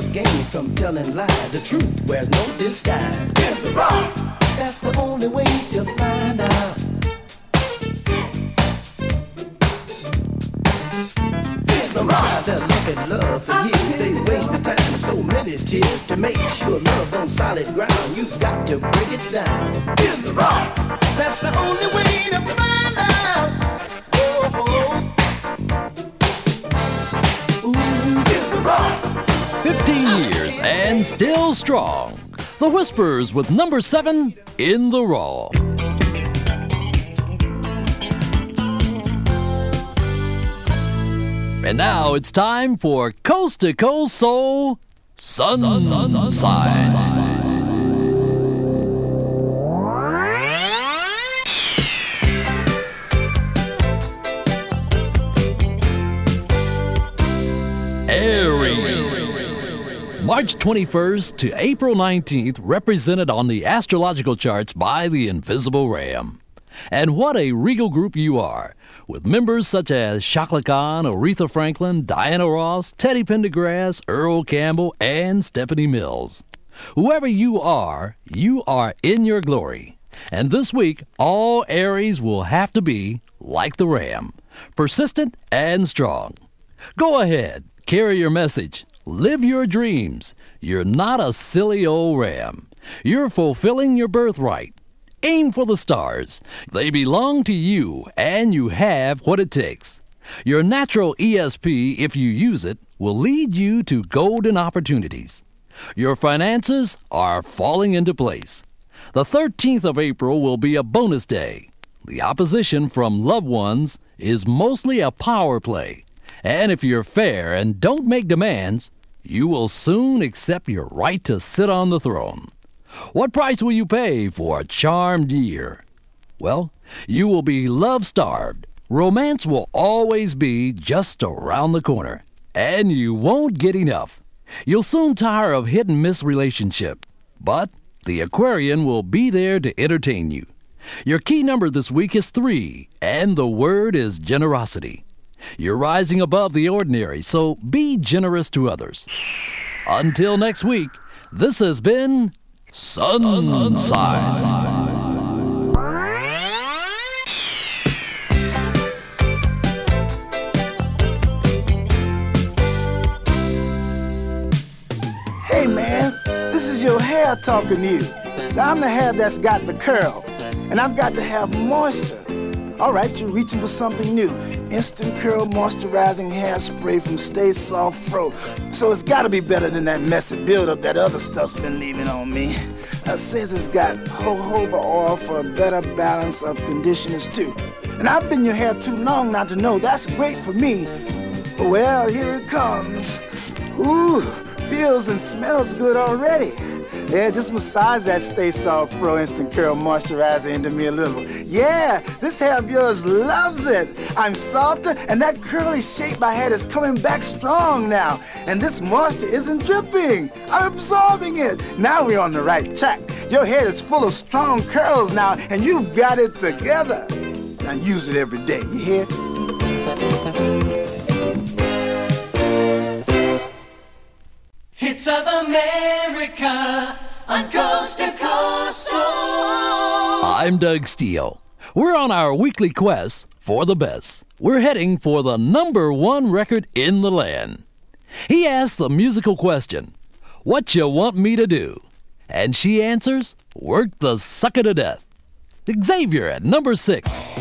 gain from telling lies. The truth wears no disguise. Strong. The Whispers with number 7 in the Raw. And now it's time for Coast to Coast Soul Sun Sign. Aries. March 21st to April 19th, represented on the astrological charts by the Invisible Ram. And what a regal group you are, with members such as Chaka Khan, Aretha Franklin, Diana Ross, Teddy Pendergrass, Earl Campbell, and Stephanie Mills. Whoever you are, you are in your glory. And this week, all Aries will have to be like the Ram, persistent and strong. Go ahead, carry your message, live your dreams. You're not a silly old ram. You're fulfilling your birthright. Aim for the stars. They belong to you, and you have what it takes. Your natural ESP, if you use it, will lead you to golden opportunities. Your finances are falling into place. The 13th of April will be a bonus day. The opposition from loved ones is mostly a power play. And if you're fair and don't make demands, you will soon accept your right to sit on the throne. What price will you pay for a charmed year? Well, you will be love starved. Romance will always be just around the corner, and you won't get enough. You'll soon tire of hit and miss relationship, but the Aquarian will be there to entertain you. Your key number this week is three, and the word is generosity. You're rising above the ordinary, so be generous to others. Until next week, this has been Sun Sign. Hey man, this is your hair talking to you. Now I'm the hair that's got the curl, and I've got to have moisture. All right, you're reaching for something new. Instant Curl Moisturizing Hairspray from Stay Soft Fro. So it's gotta be better than that messy buildup that other stuff's been leaving on me. Uh, says it's got jojoba oil for a better balance of conditioners too. And I've been your hair too long not to know that's great for me. Well, here it comes. Ooh, feels and smells good already. Yeah, just massage that Stay Soft Fro Instant Curl Moisturizer into me a little. Yeah, this hair of yours loves it. I'm softer, and that curly shape I had is coming back strong now. And this moisture isn't dripping. I'm absorbing it. Now we're on the right track. Your head is full of strong curls now, and you've got it together. Now use it every day, you hear? Of America on Coast to Coast oh. I'm Doug Steele. We're on our weekly quest for the best. We're heading for the number one record in the land. He asks the musical question, What you want me to do? And she answers, Work the sucker to death. Xavier at number six.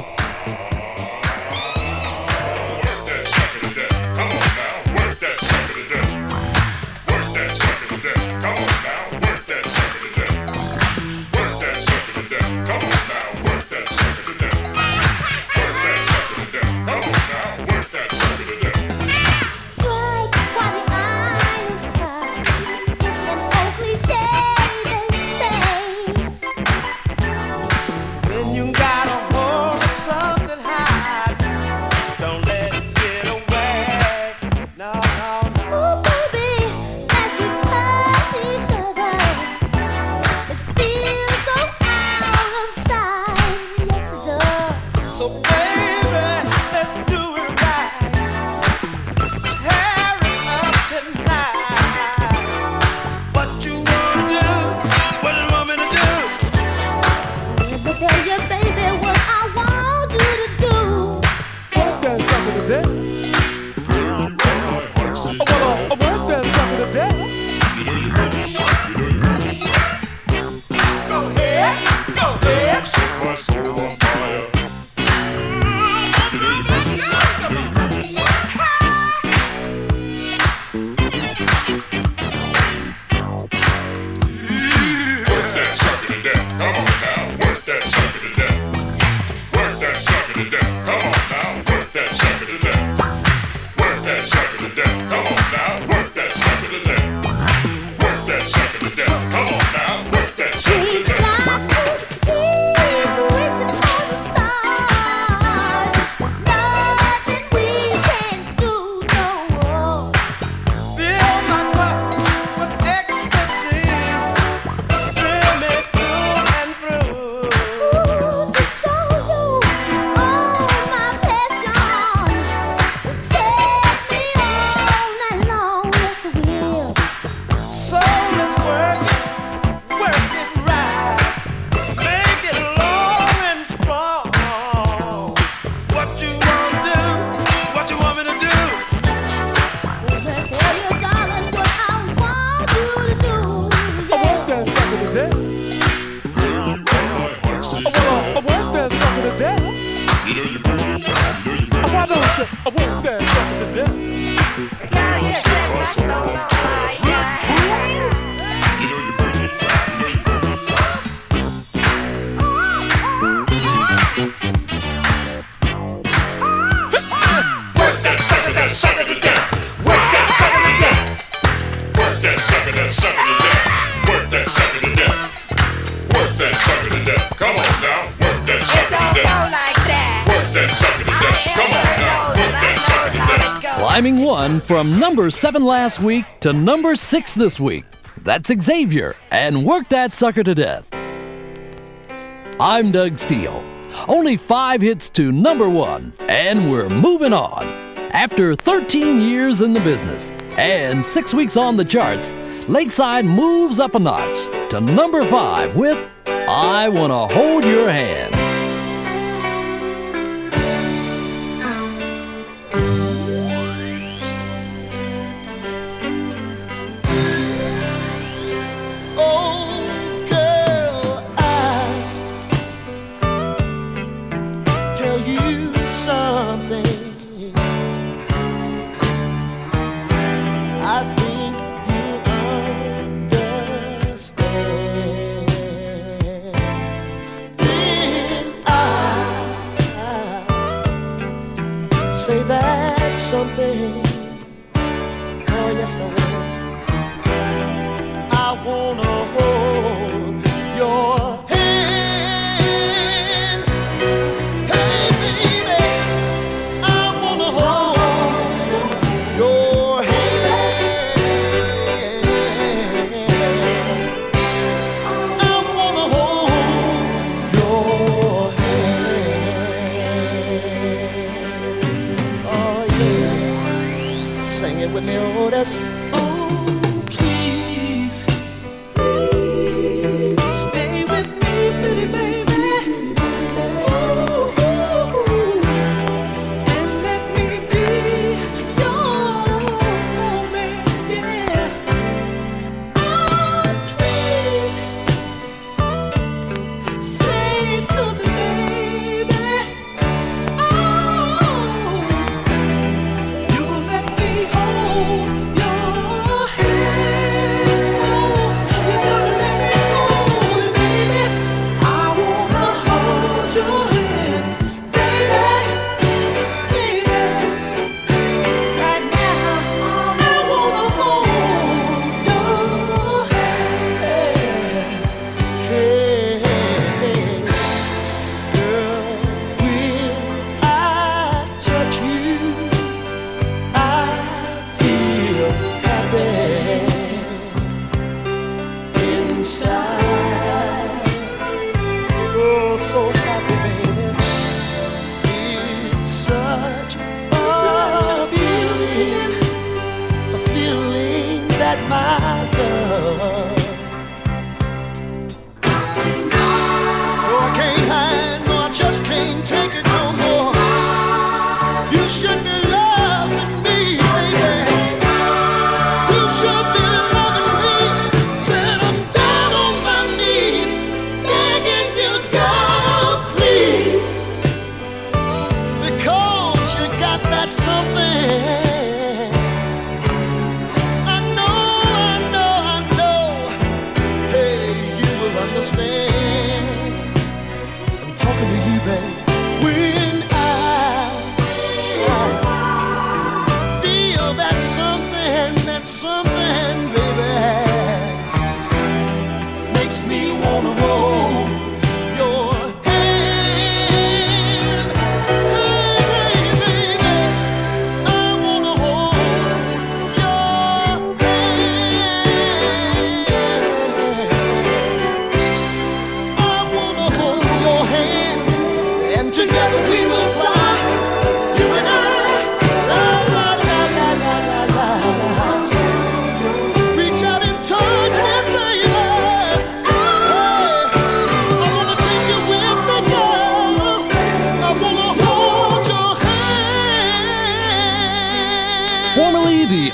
from number seven last week to number six this week. That's Xavier, and work that sucker to death. I'm Doug Steele. Only five hits to number one, and we're moving on. After 13 years in the business and six weeks on the charts, Lakeside moves up a notch to number five with I Wanna Hold Your Hand. something.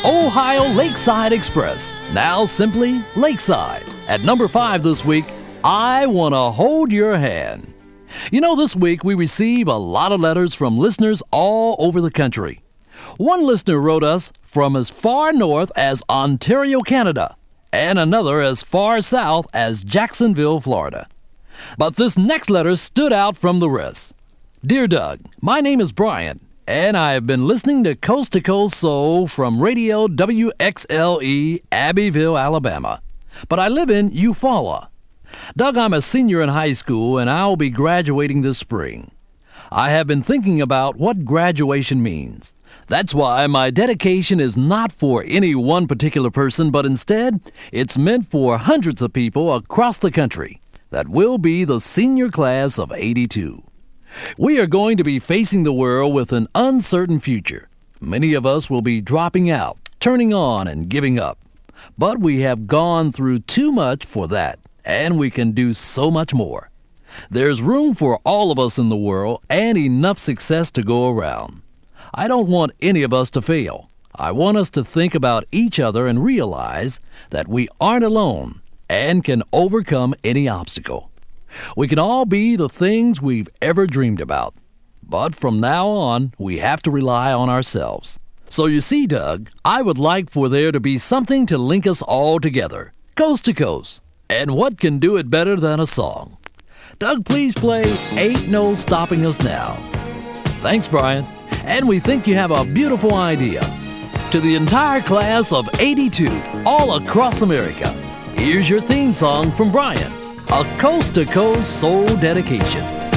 Ohio Lakeside Express, now simply Lakeside. At number five this week, I Want to Hold Your Hand. You know, this week we receive a lot of letters from listeners all over the country. One listener wrote us from as far north as Ontario, Canada, and another as far south as Jacksonville, Florida. But this next letter stood out from the rest. Dear Doug, my name is Brian, and I have been listening to Coast to Coast Soul from Radio WXLE, Abbeville, Alabama. But I live in Eufaula. Doug, I'm a senior in high school, and I'll be graduating this spring. I have been thinking about what graduation means. That's why my dedication is not for any one particular person, but instead, it's meant for hundreds of people across the country that will be the senior class of 82. We are going to be facing the world with an uncertain future. Many of us will be dropping out, turning on, and giving up. But we have gone through too much for that, and we can do so much more. There's room for all of us in the world and enough success to go around. I don't want any of us to fail. I want us to think about each other and realize that we aren't alone and can overcome any obstacle. We can all be the things we've ever dreamed about. But from now on, we have to rely on ourselves. So you see, Doug, I would like for there to be something to link us all together, coast to coast. And what can do it better than a song? Doug, please play Ain't No Stopping Us Now. Thanks, Brian. And we think you have a beautiful idea. To the entire class of 82 all across America, here's your theme song from Brian a coast to coast soul dedication.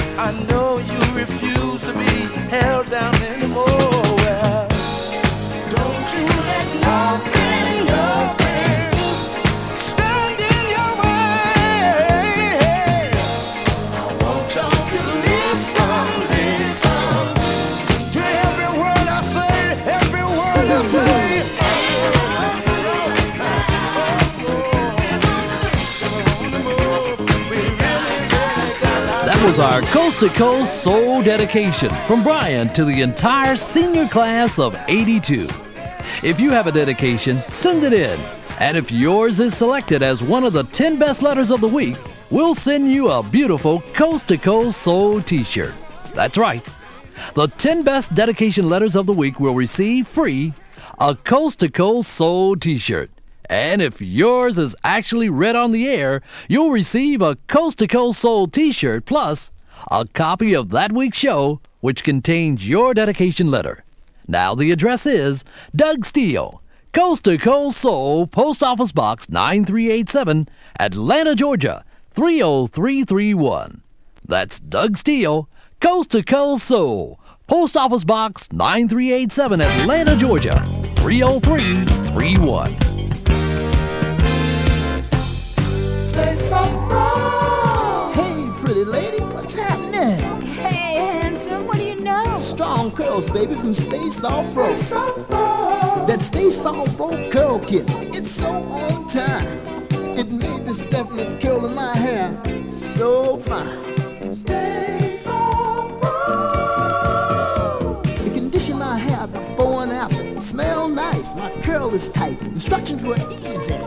I know you refuse to be held down anymore. Well, don't you let nothing, was our coast to coast soul dedication from Brian to the entire senior class of 82. If you have a dedication, send it in. And if yours is selected as one of the 10 best letters of the week, we'll send you a beautiful coast to coast soul t shirt. That's right. The 10 best dedication letters of the week will receive free a coast to coast soul t shirt. And if yours is actually read on the air, you'll receive a Coast to Coast Soul t shirt plus a copy of that week's show, which contains your dedication letter. Now, the address is Doug Steele, Coast to Coast Soul, Post Office Box 9387, Atlanta, Georgia 30331. That's Doug Steele, Coast to Coast Soul, Post Office Box 9387, Atlanta, Georgia 30331. Stay so Hey, pretty lady, what's happening? Hey, handsome, what do you know? Strong curls, baby, from Stay Soft Fro. That Stay Soft Fro curl kit, it's so on time. It made this definite curl in my hair so fine. Stay Soft Fro. The condition I have before and after smell nice. My curl is tight. Instructions were easy.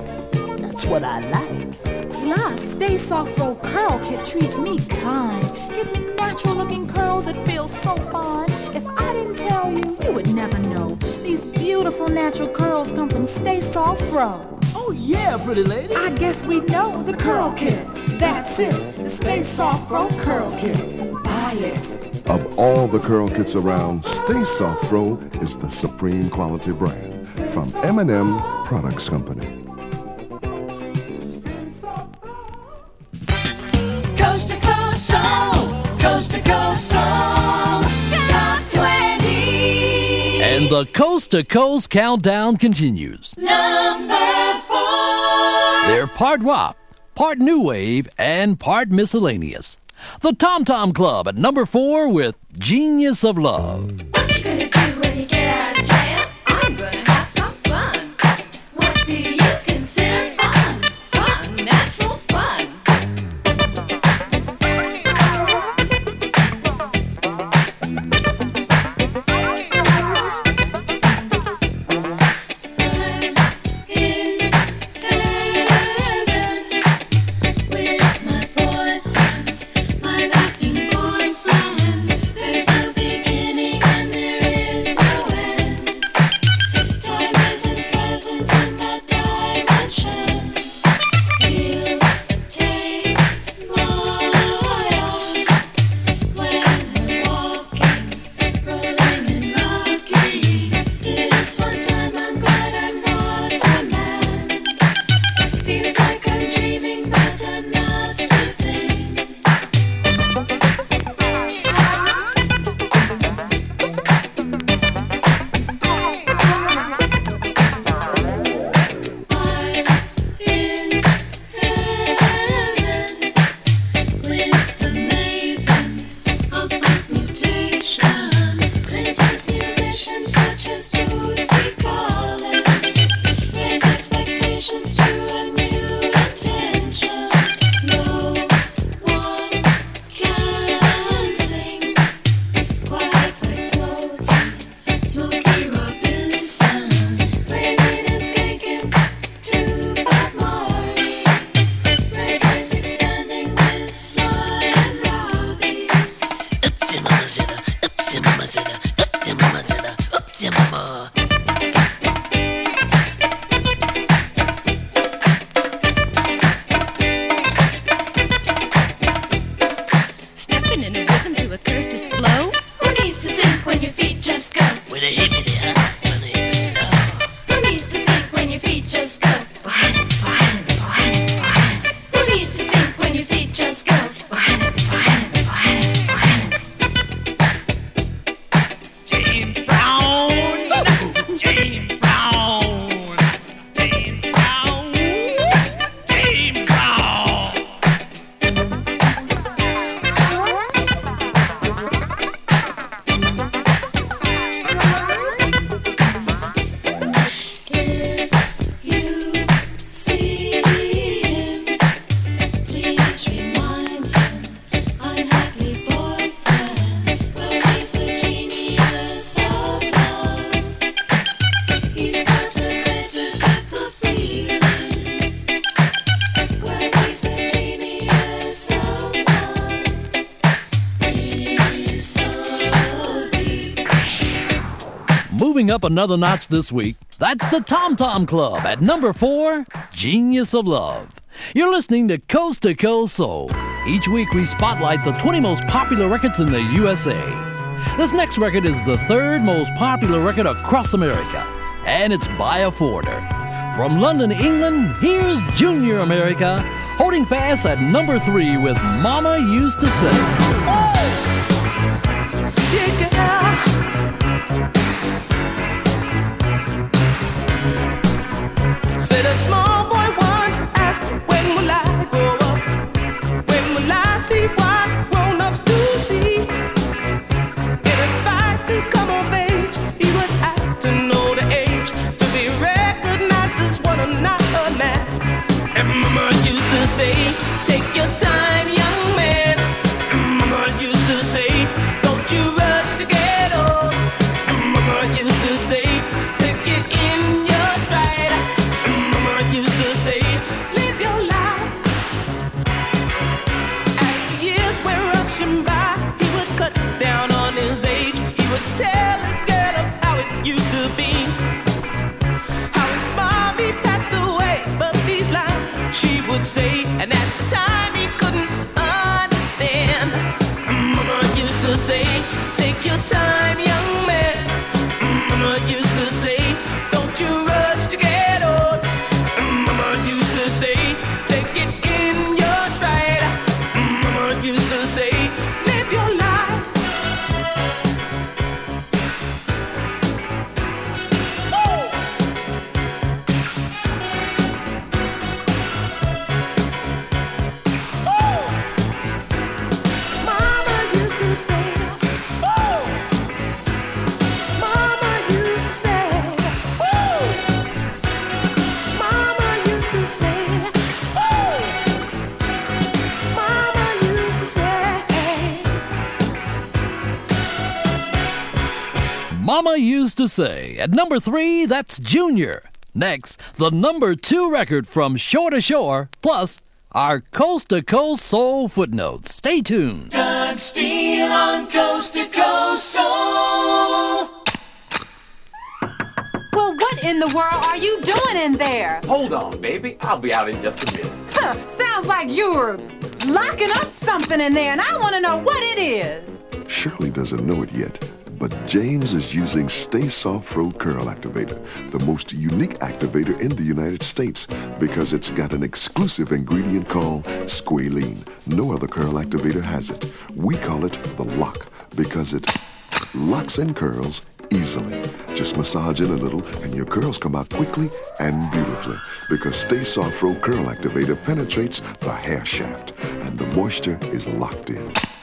That's what I like. Plus, Stay Soft Fro Curl Kit treats me kind. Gives me natural looking curls that feel so fine. If I didn't tell you, you would never know. These beautiful natural curls come from Stay Soft Fro. Oh, yeah, pretty lady. I guess we know the Curl Kit. That's it, the Stay Soft Fro Curl Kit. Buy it. Of all the curl kits around, Stay Soft Fro is the supreme quality brand from M&M Products Company. Go Song And the Coast to Coast countdown continues. Number four. They're part rock, part new wave, and part miscellaneous. The Tom Tom Club at number four with Genius of Love. another notch this week. That's the Tom Tom Club at number four, Genius of Love. You're listening to Coast to Coast Soul. Each week we spotlight the 20 most popular records in the USA. This next record is the third most popular record across America, and it's by a forwarder. From London, England, here's Junior America, holding fast at number three with Mama Used to Say. say, take your time. To say. At number three, that's Junior. Next, the number two record from Shore to Shore, plus our Coast to Coast Soul footnotes. Stay tuned. Doug Steele on Coast to Coast Soul. Well, what in the world are you doing in there? Hold on, baby. I'll be out in just a minute. Huh, sounds like you're locking up something in there, and I want to know what it is. Shirley doesn't know it yet, but James is using Stay Soft Fro Curl Activator, the most unique activator in the United States, because it's got an exclusive ingredient called squalene. No other curl activator has it. We call it the lock because it locks in curls easily. Just massage in a little and your curls come out quickly and beautifully because Stay Soft Fro Curl Activator penetrates the hair shaft and the moisture is locked in.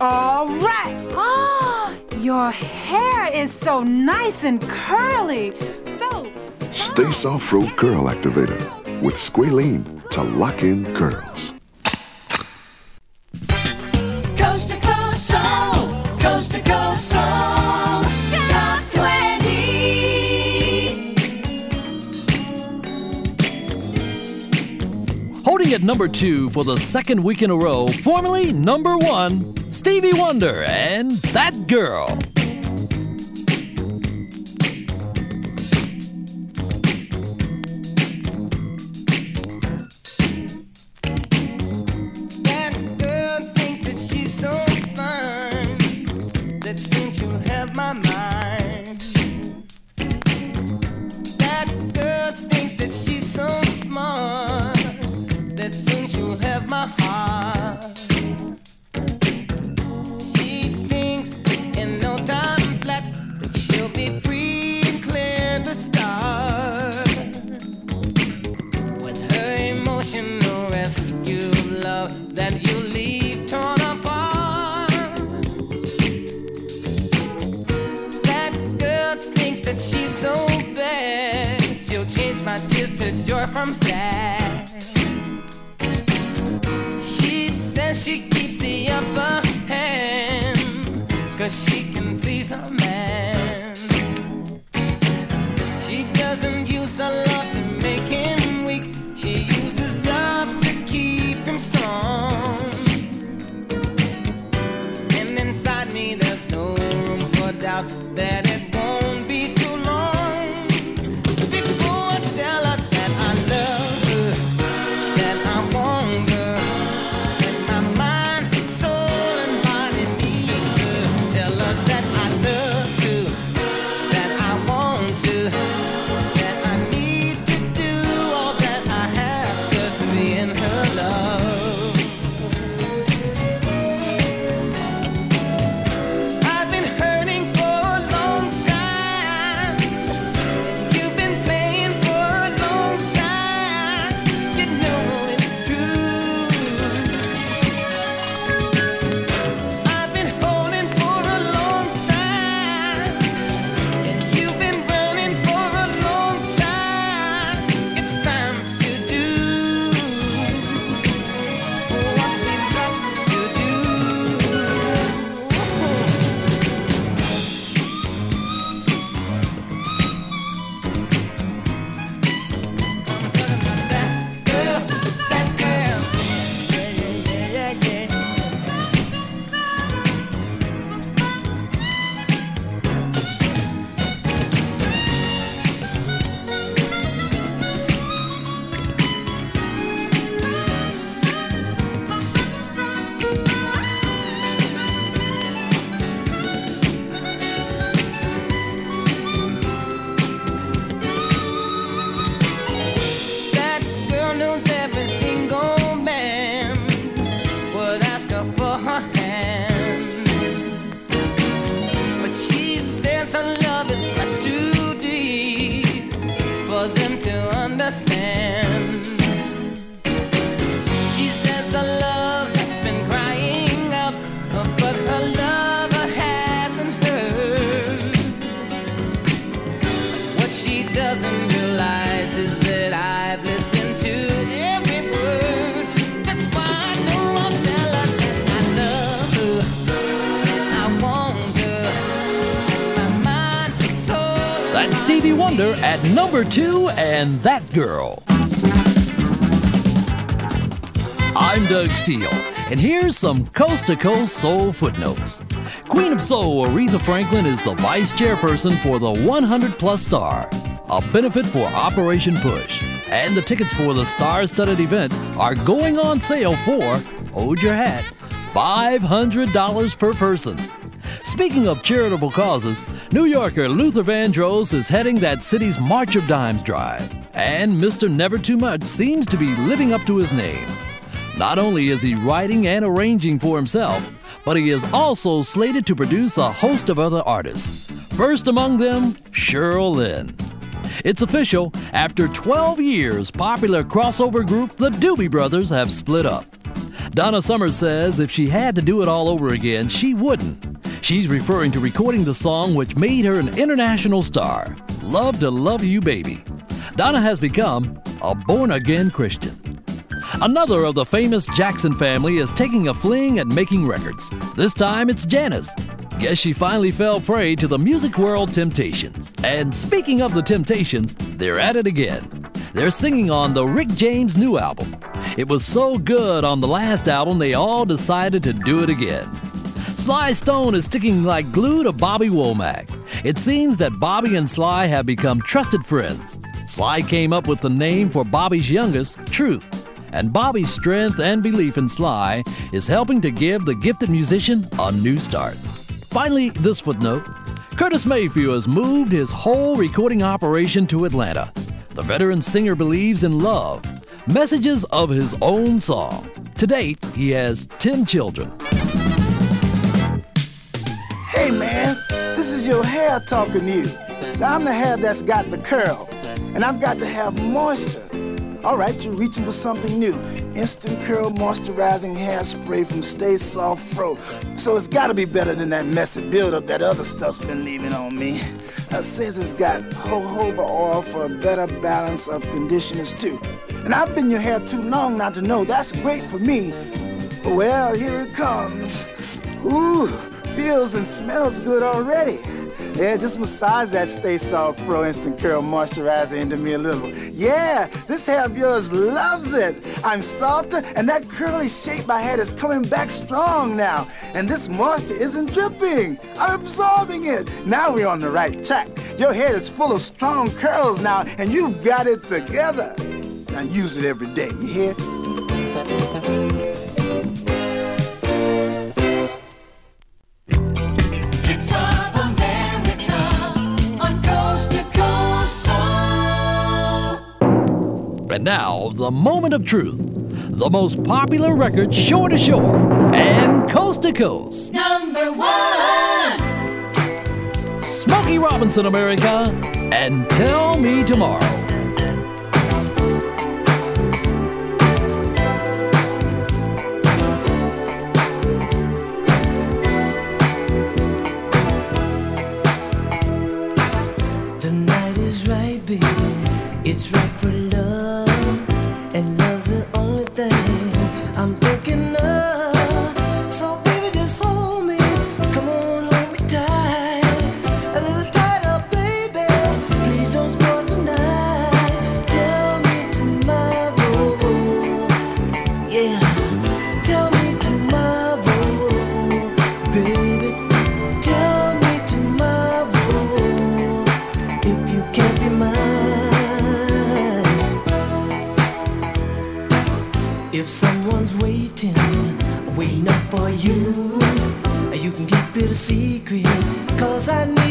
All right. Ah, your hair is so nice and curly. So Stay Soft Fro Curl Activator with squalene to lock in curls. At number two for the second week in a row, formerly number one, Stevie Wonder and That Girl. That you leave torn apart. That girl thinks that she's so bad, she'll change my tears to joy from sad. She says she keeps the upper hand, cause she can please her man. She doesn't use a lot Steele, and here's some coast to coast soul footnotes. Queen of Soul Aretha Franklin is the vice chairperson for the 100 Plus Star, a benefit for Operation Push. And the tickets for the star studded event are going on sale for, hold your hat, $500 per person. Speaking of charitable causes, New Yorker Luther Vandross is heading that city's March of Dimes drive. And Mr. Never Too Much seems to be living up to his name. Not only is he writing and arranging for himself, but he is also slated to produce a host of other artists. First among them, Cheryl Lynn. It's official, after 12 years, popular crossover group the Doobie Brothers have split up. Donna Summers says if she had to do it all over again, she wouldn't. She's referring to recording the song which made her an international star, Love to Love You Baby. Donna has become a born again Christian. Another of the famous Jackson family is taking a fling at making records. This time it's Janice. Guess she finally fell prey to the music world temptations. And speaking of the temptations, they're at it again. They're singing on the Rick James new album. It was so good on the last album, they all decided to do it again. Sly Stone is sticking like glue to Bobby Womack. It seems that Bobby and Sly have become trusted friends. Sly came up with the name for Bobby's youngest, Truth, and Bobby's strength and belief in Sly is helping to give the gifted musician a new start. Finally, this footnote Curtis Mayfield has moved his whole recording operation to Atlanta. The veteran singer believes in love, messages of his own song. To date, he has 10 children. Hey man, this is your hair talking to you. Now I'm the hair that's got the curl, and I've got to have moisture. All right, you're reaching for something new. Instant Curl Moisturizing Hairspray from Stay Soft Fro. So it's gotta be better than that messy buildup that other stuff's been leaving on me. Uh, says it's got jojoba oil for a better balance of conditioners too. And I've been your hair too long not to know that's great for me. Well, here it comes. Ooh, feels and smells good already. Yeah, just massage that Stay Soft Fro Instant Curl Moisturizer into me a little. Yeah, this hair of yours loves it. I'm softer, and that curly shape I had is coming back strong now. And this moisture isn't dripping. I'm absorbing it. Now we're on the right track. Your head is full of strong curls now, and you've got it together. Now use it every day, you hear? And now, the moment of truth. The most popular record shore to shore and coast to coast. Number one. Smokey Robinson, America, and Tell Me Tomorrow. The night is right, baby. It's right secret, cause I need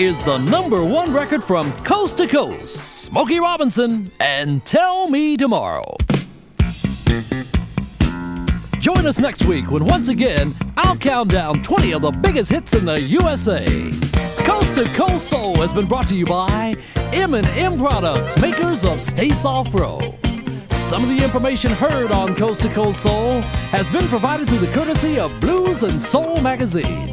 is the number one record from coast to coast. Smokey Robinson and Tell Me Tomorrow. Join us next week when once again I'll count down 20 of the biggest hits in the USA. Coast to Coast Soul has been brought to you by M&M Products, makers of Stay Soft Fro. Some of the information heard on Coast to Coast Soul has been provided through the courtesy of Blues and Soul magazine.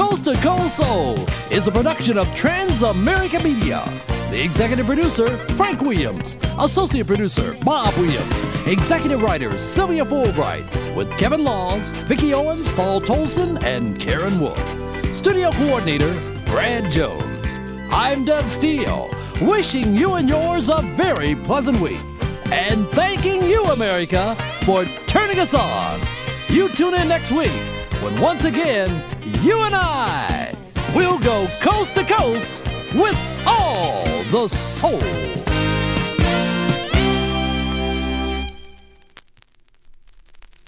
Coast to Coast Soul is a production of Trans America Media. The executive producer, Frank Williams. Associate producer, Bob Williams. Executive writers, Sylvia Fulbright. With Kevin Laws, Vicki Owens, Paul Tolson, and Karen Wolf. Studio coordinator, Brad Jones. I'm Doug Steele, wishing you and yours a very pleasant week. And thanking you, America, for turning us on. You tune in next week when once again, you and I will go coast to coast with all the soul.